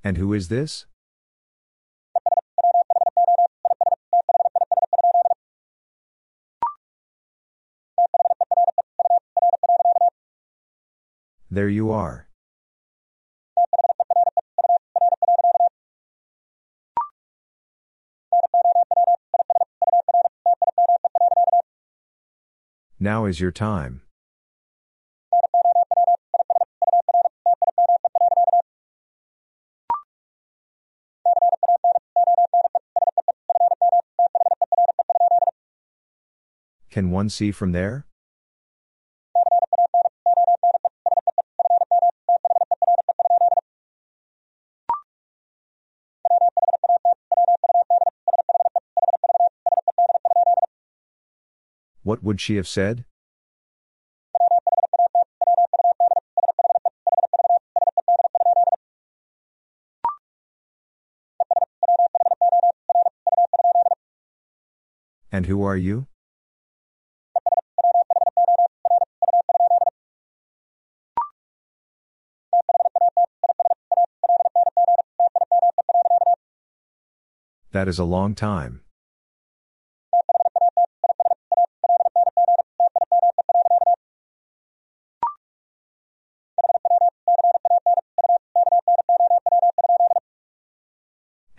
And who is this? There you are. Now is your time. Can one see from there? What would she have said? And who are you? That is a long time.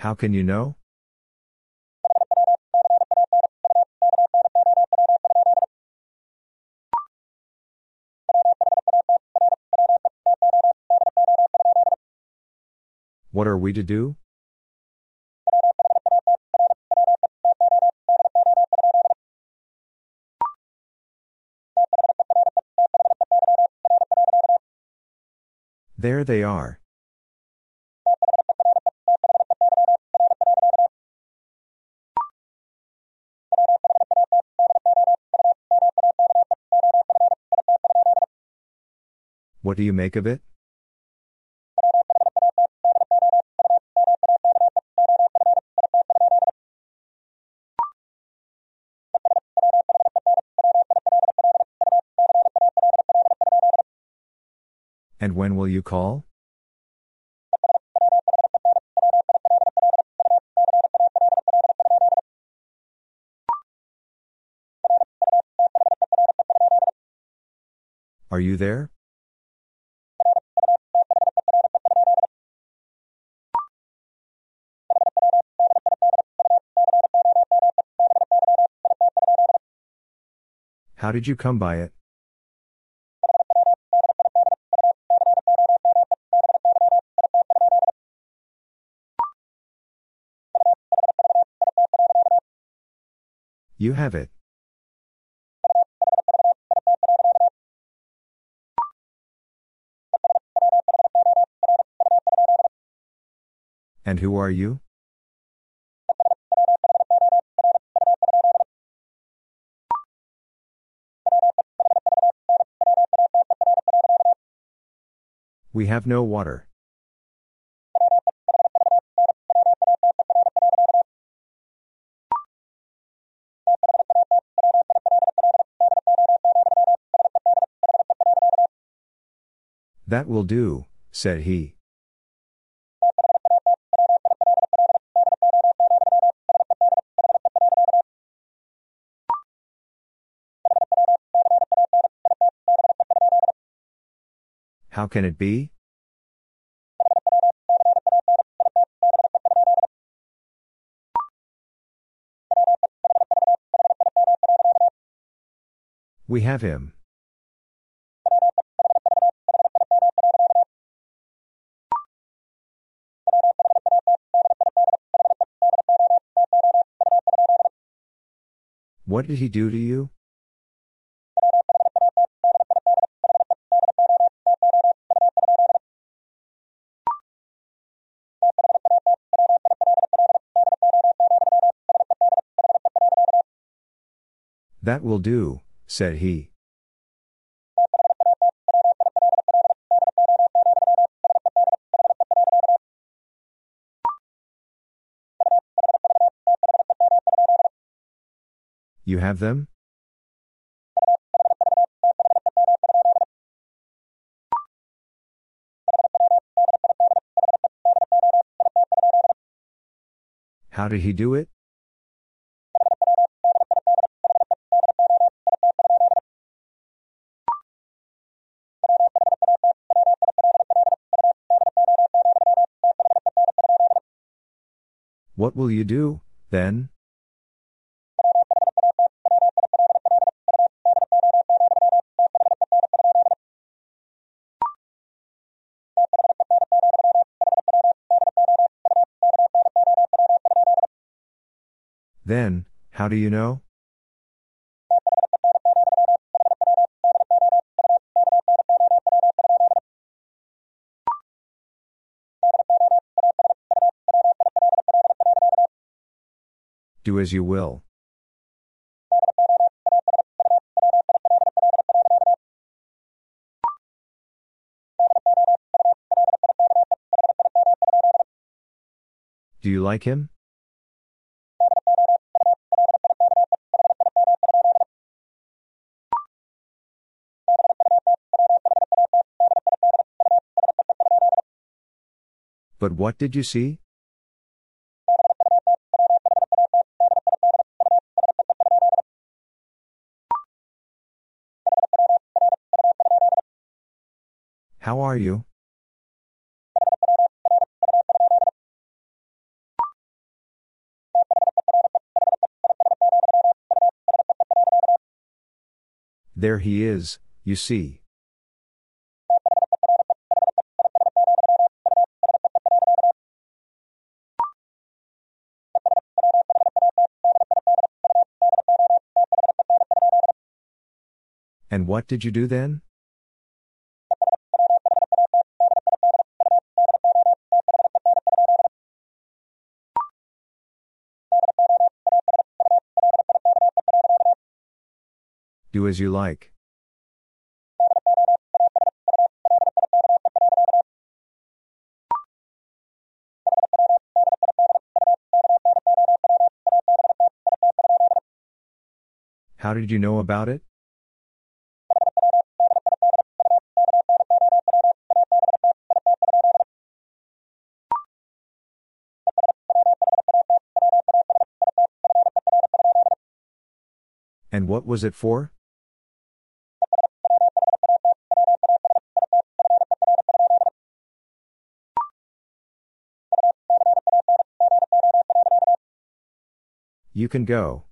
How can you know? What are we to do? There they are. What do you make of it? And when will you call? Are you there? How did you come by it? You have it. And who are you? We have no water. That will do, said he. How can it be? We have him. What did he do to you? That will do, said he. You have them? How did he do it? Will you do, then? Then, how do you know? Do as you will. Do you like him? But what did you see? Are you? There he is, you see. And what did you do then? As you like. How did you know about it? And what was it for? You can go.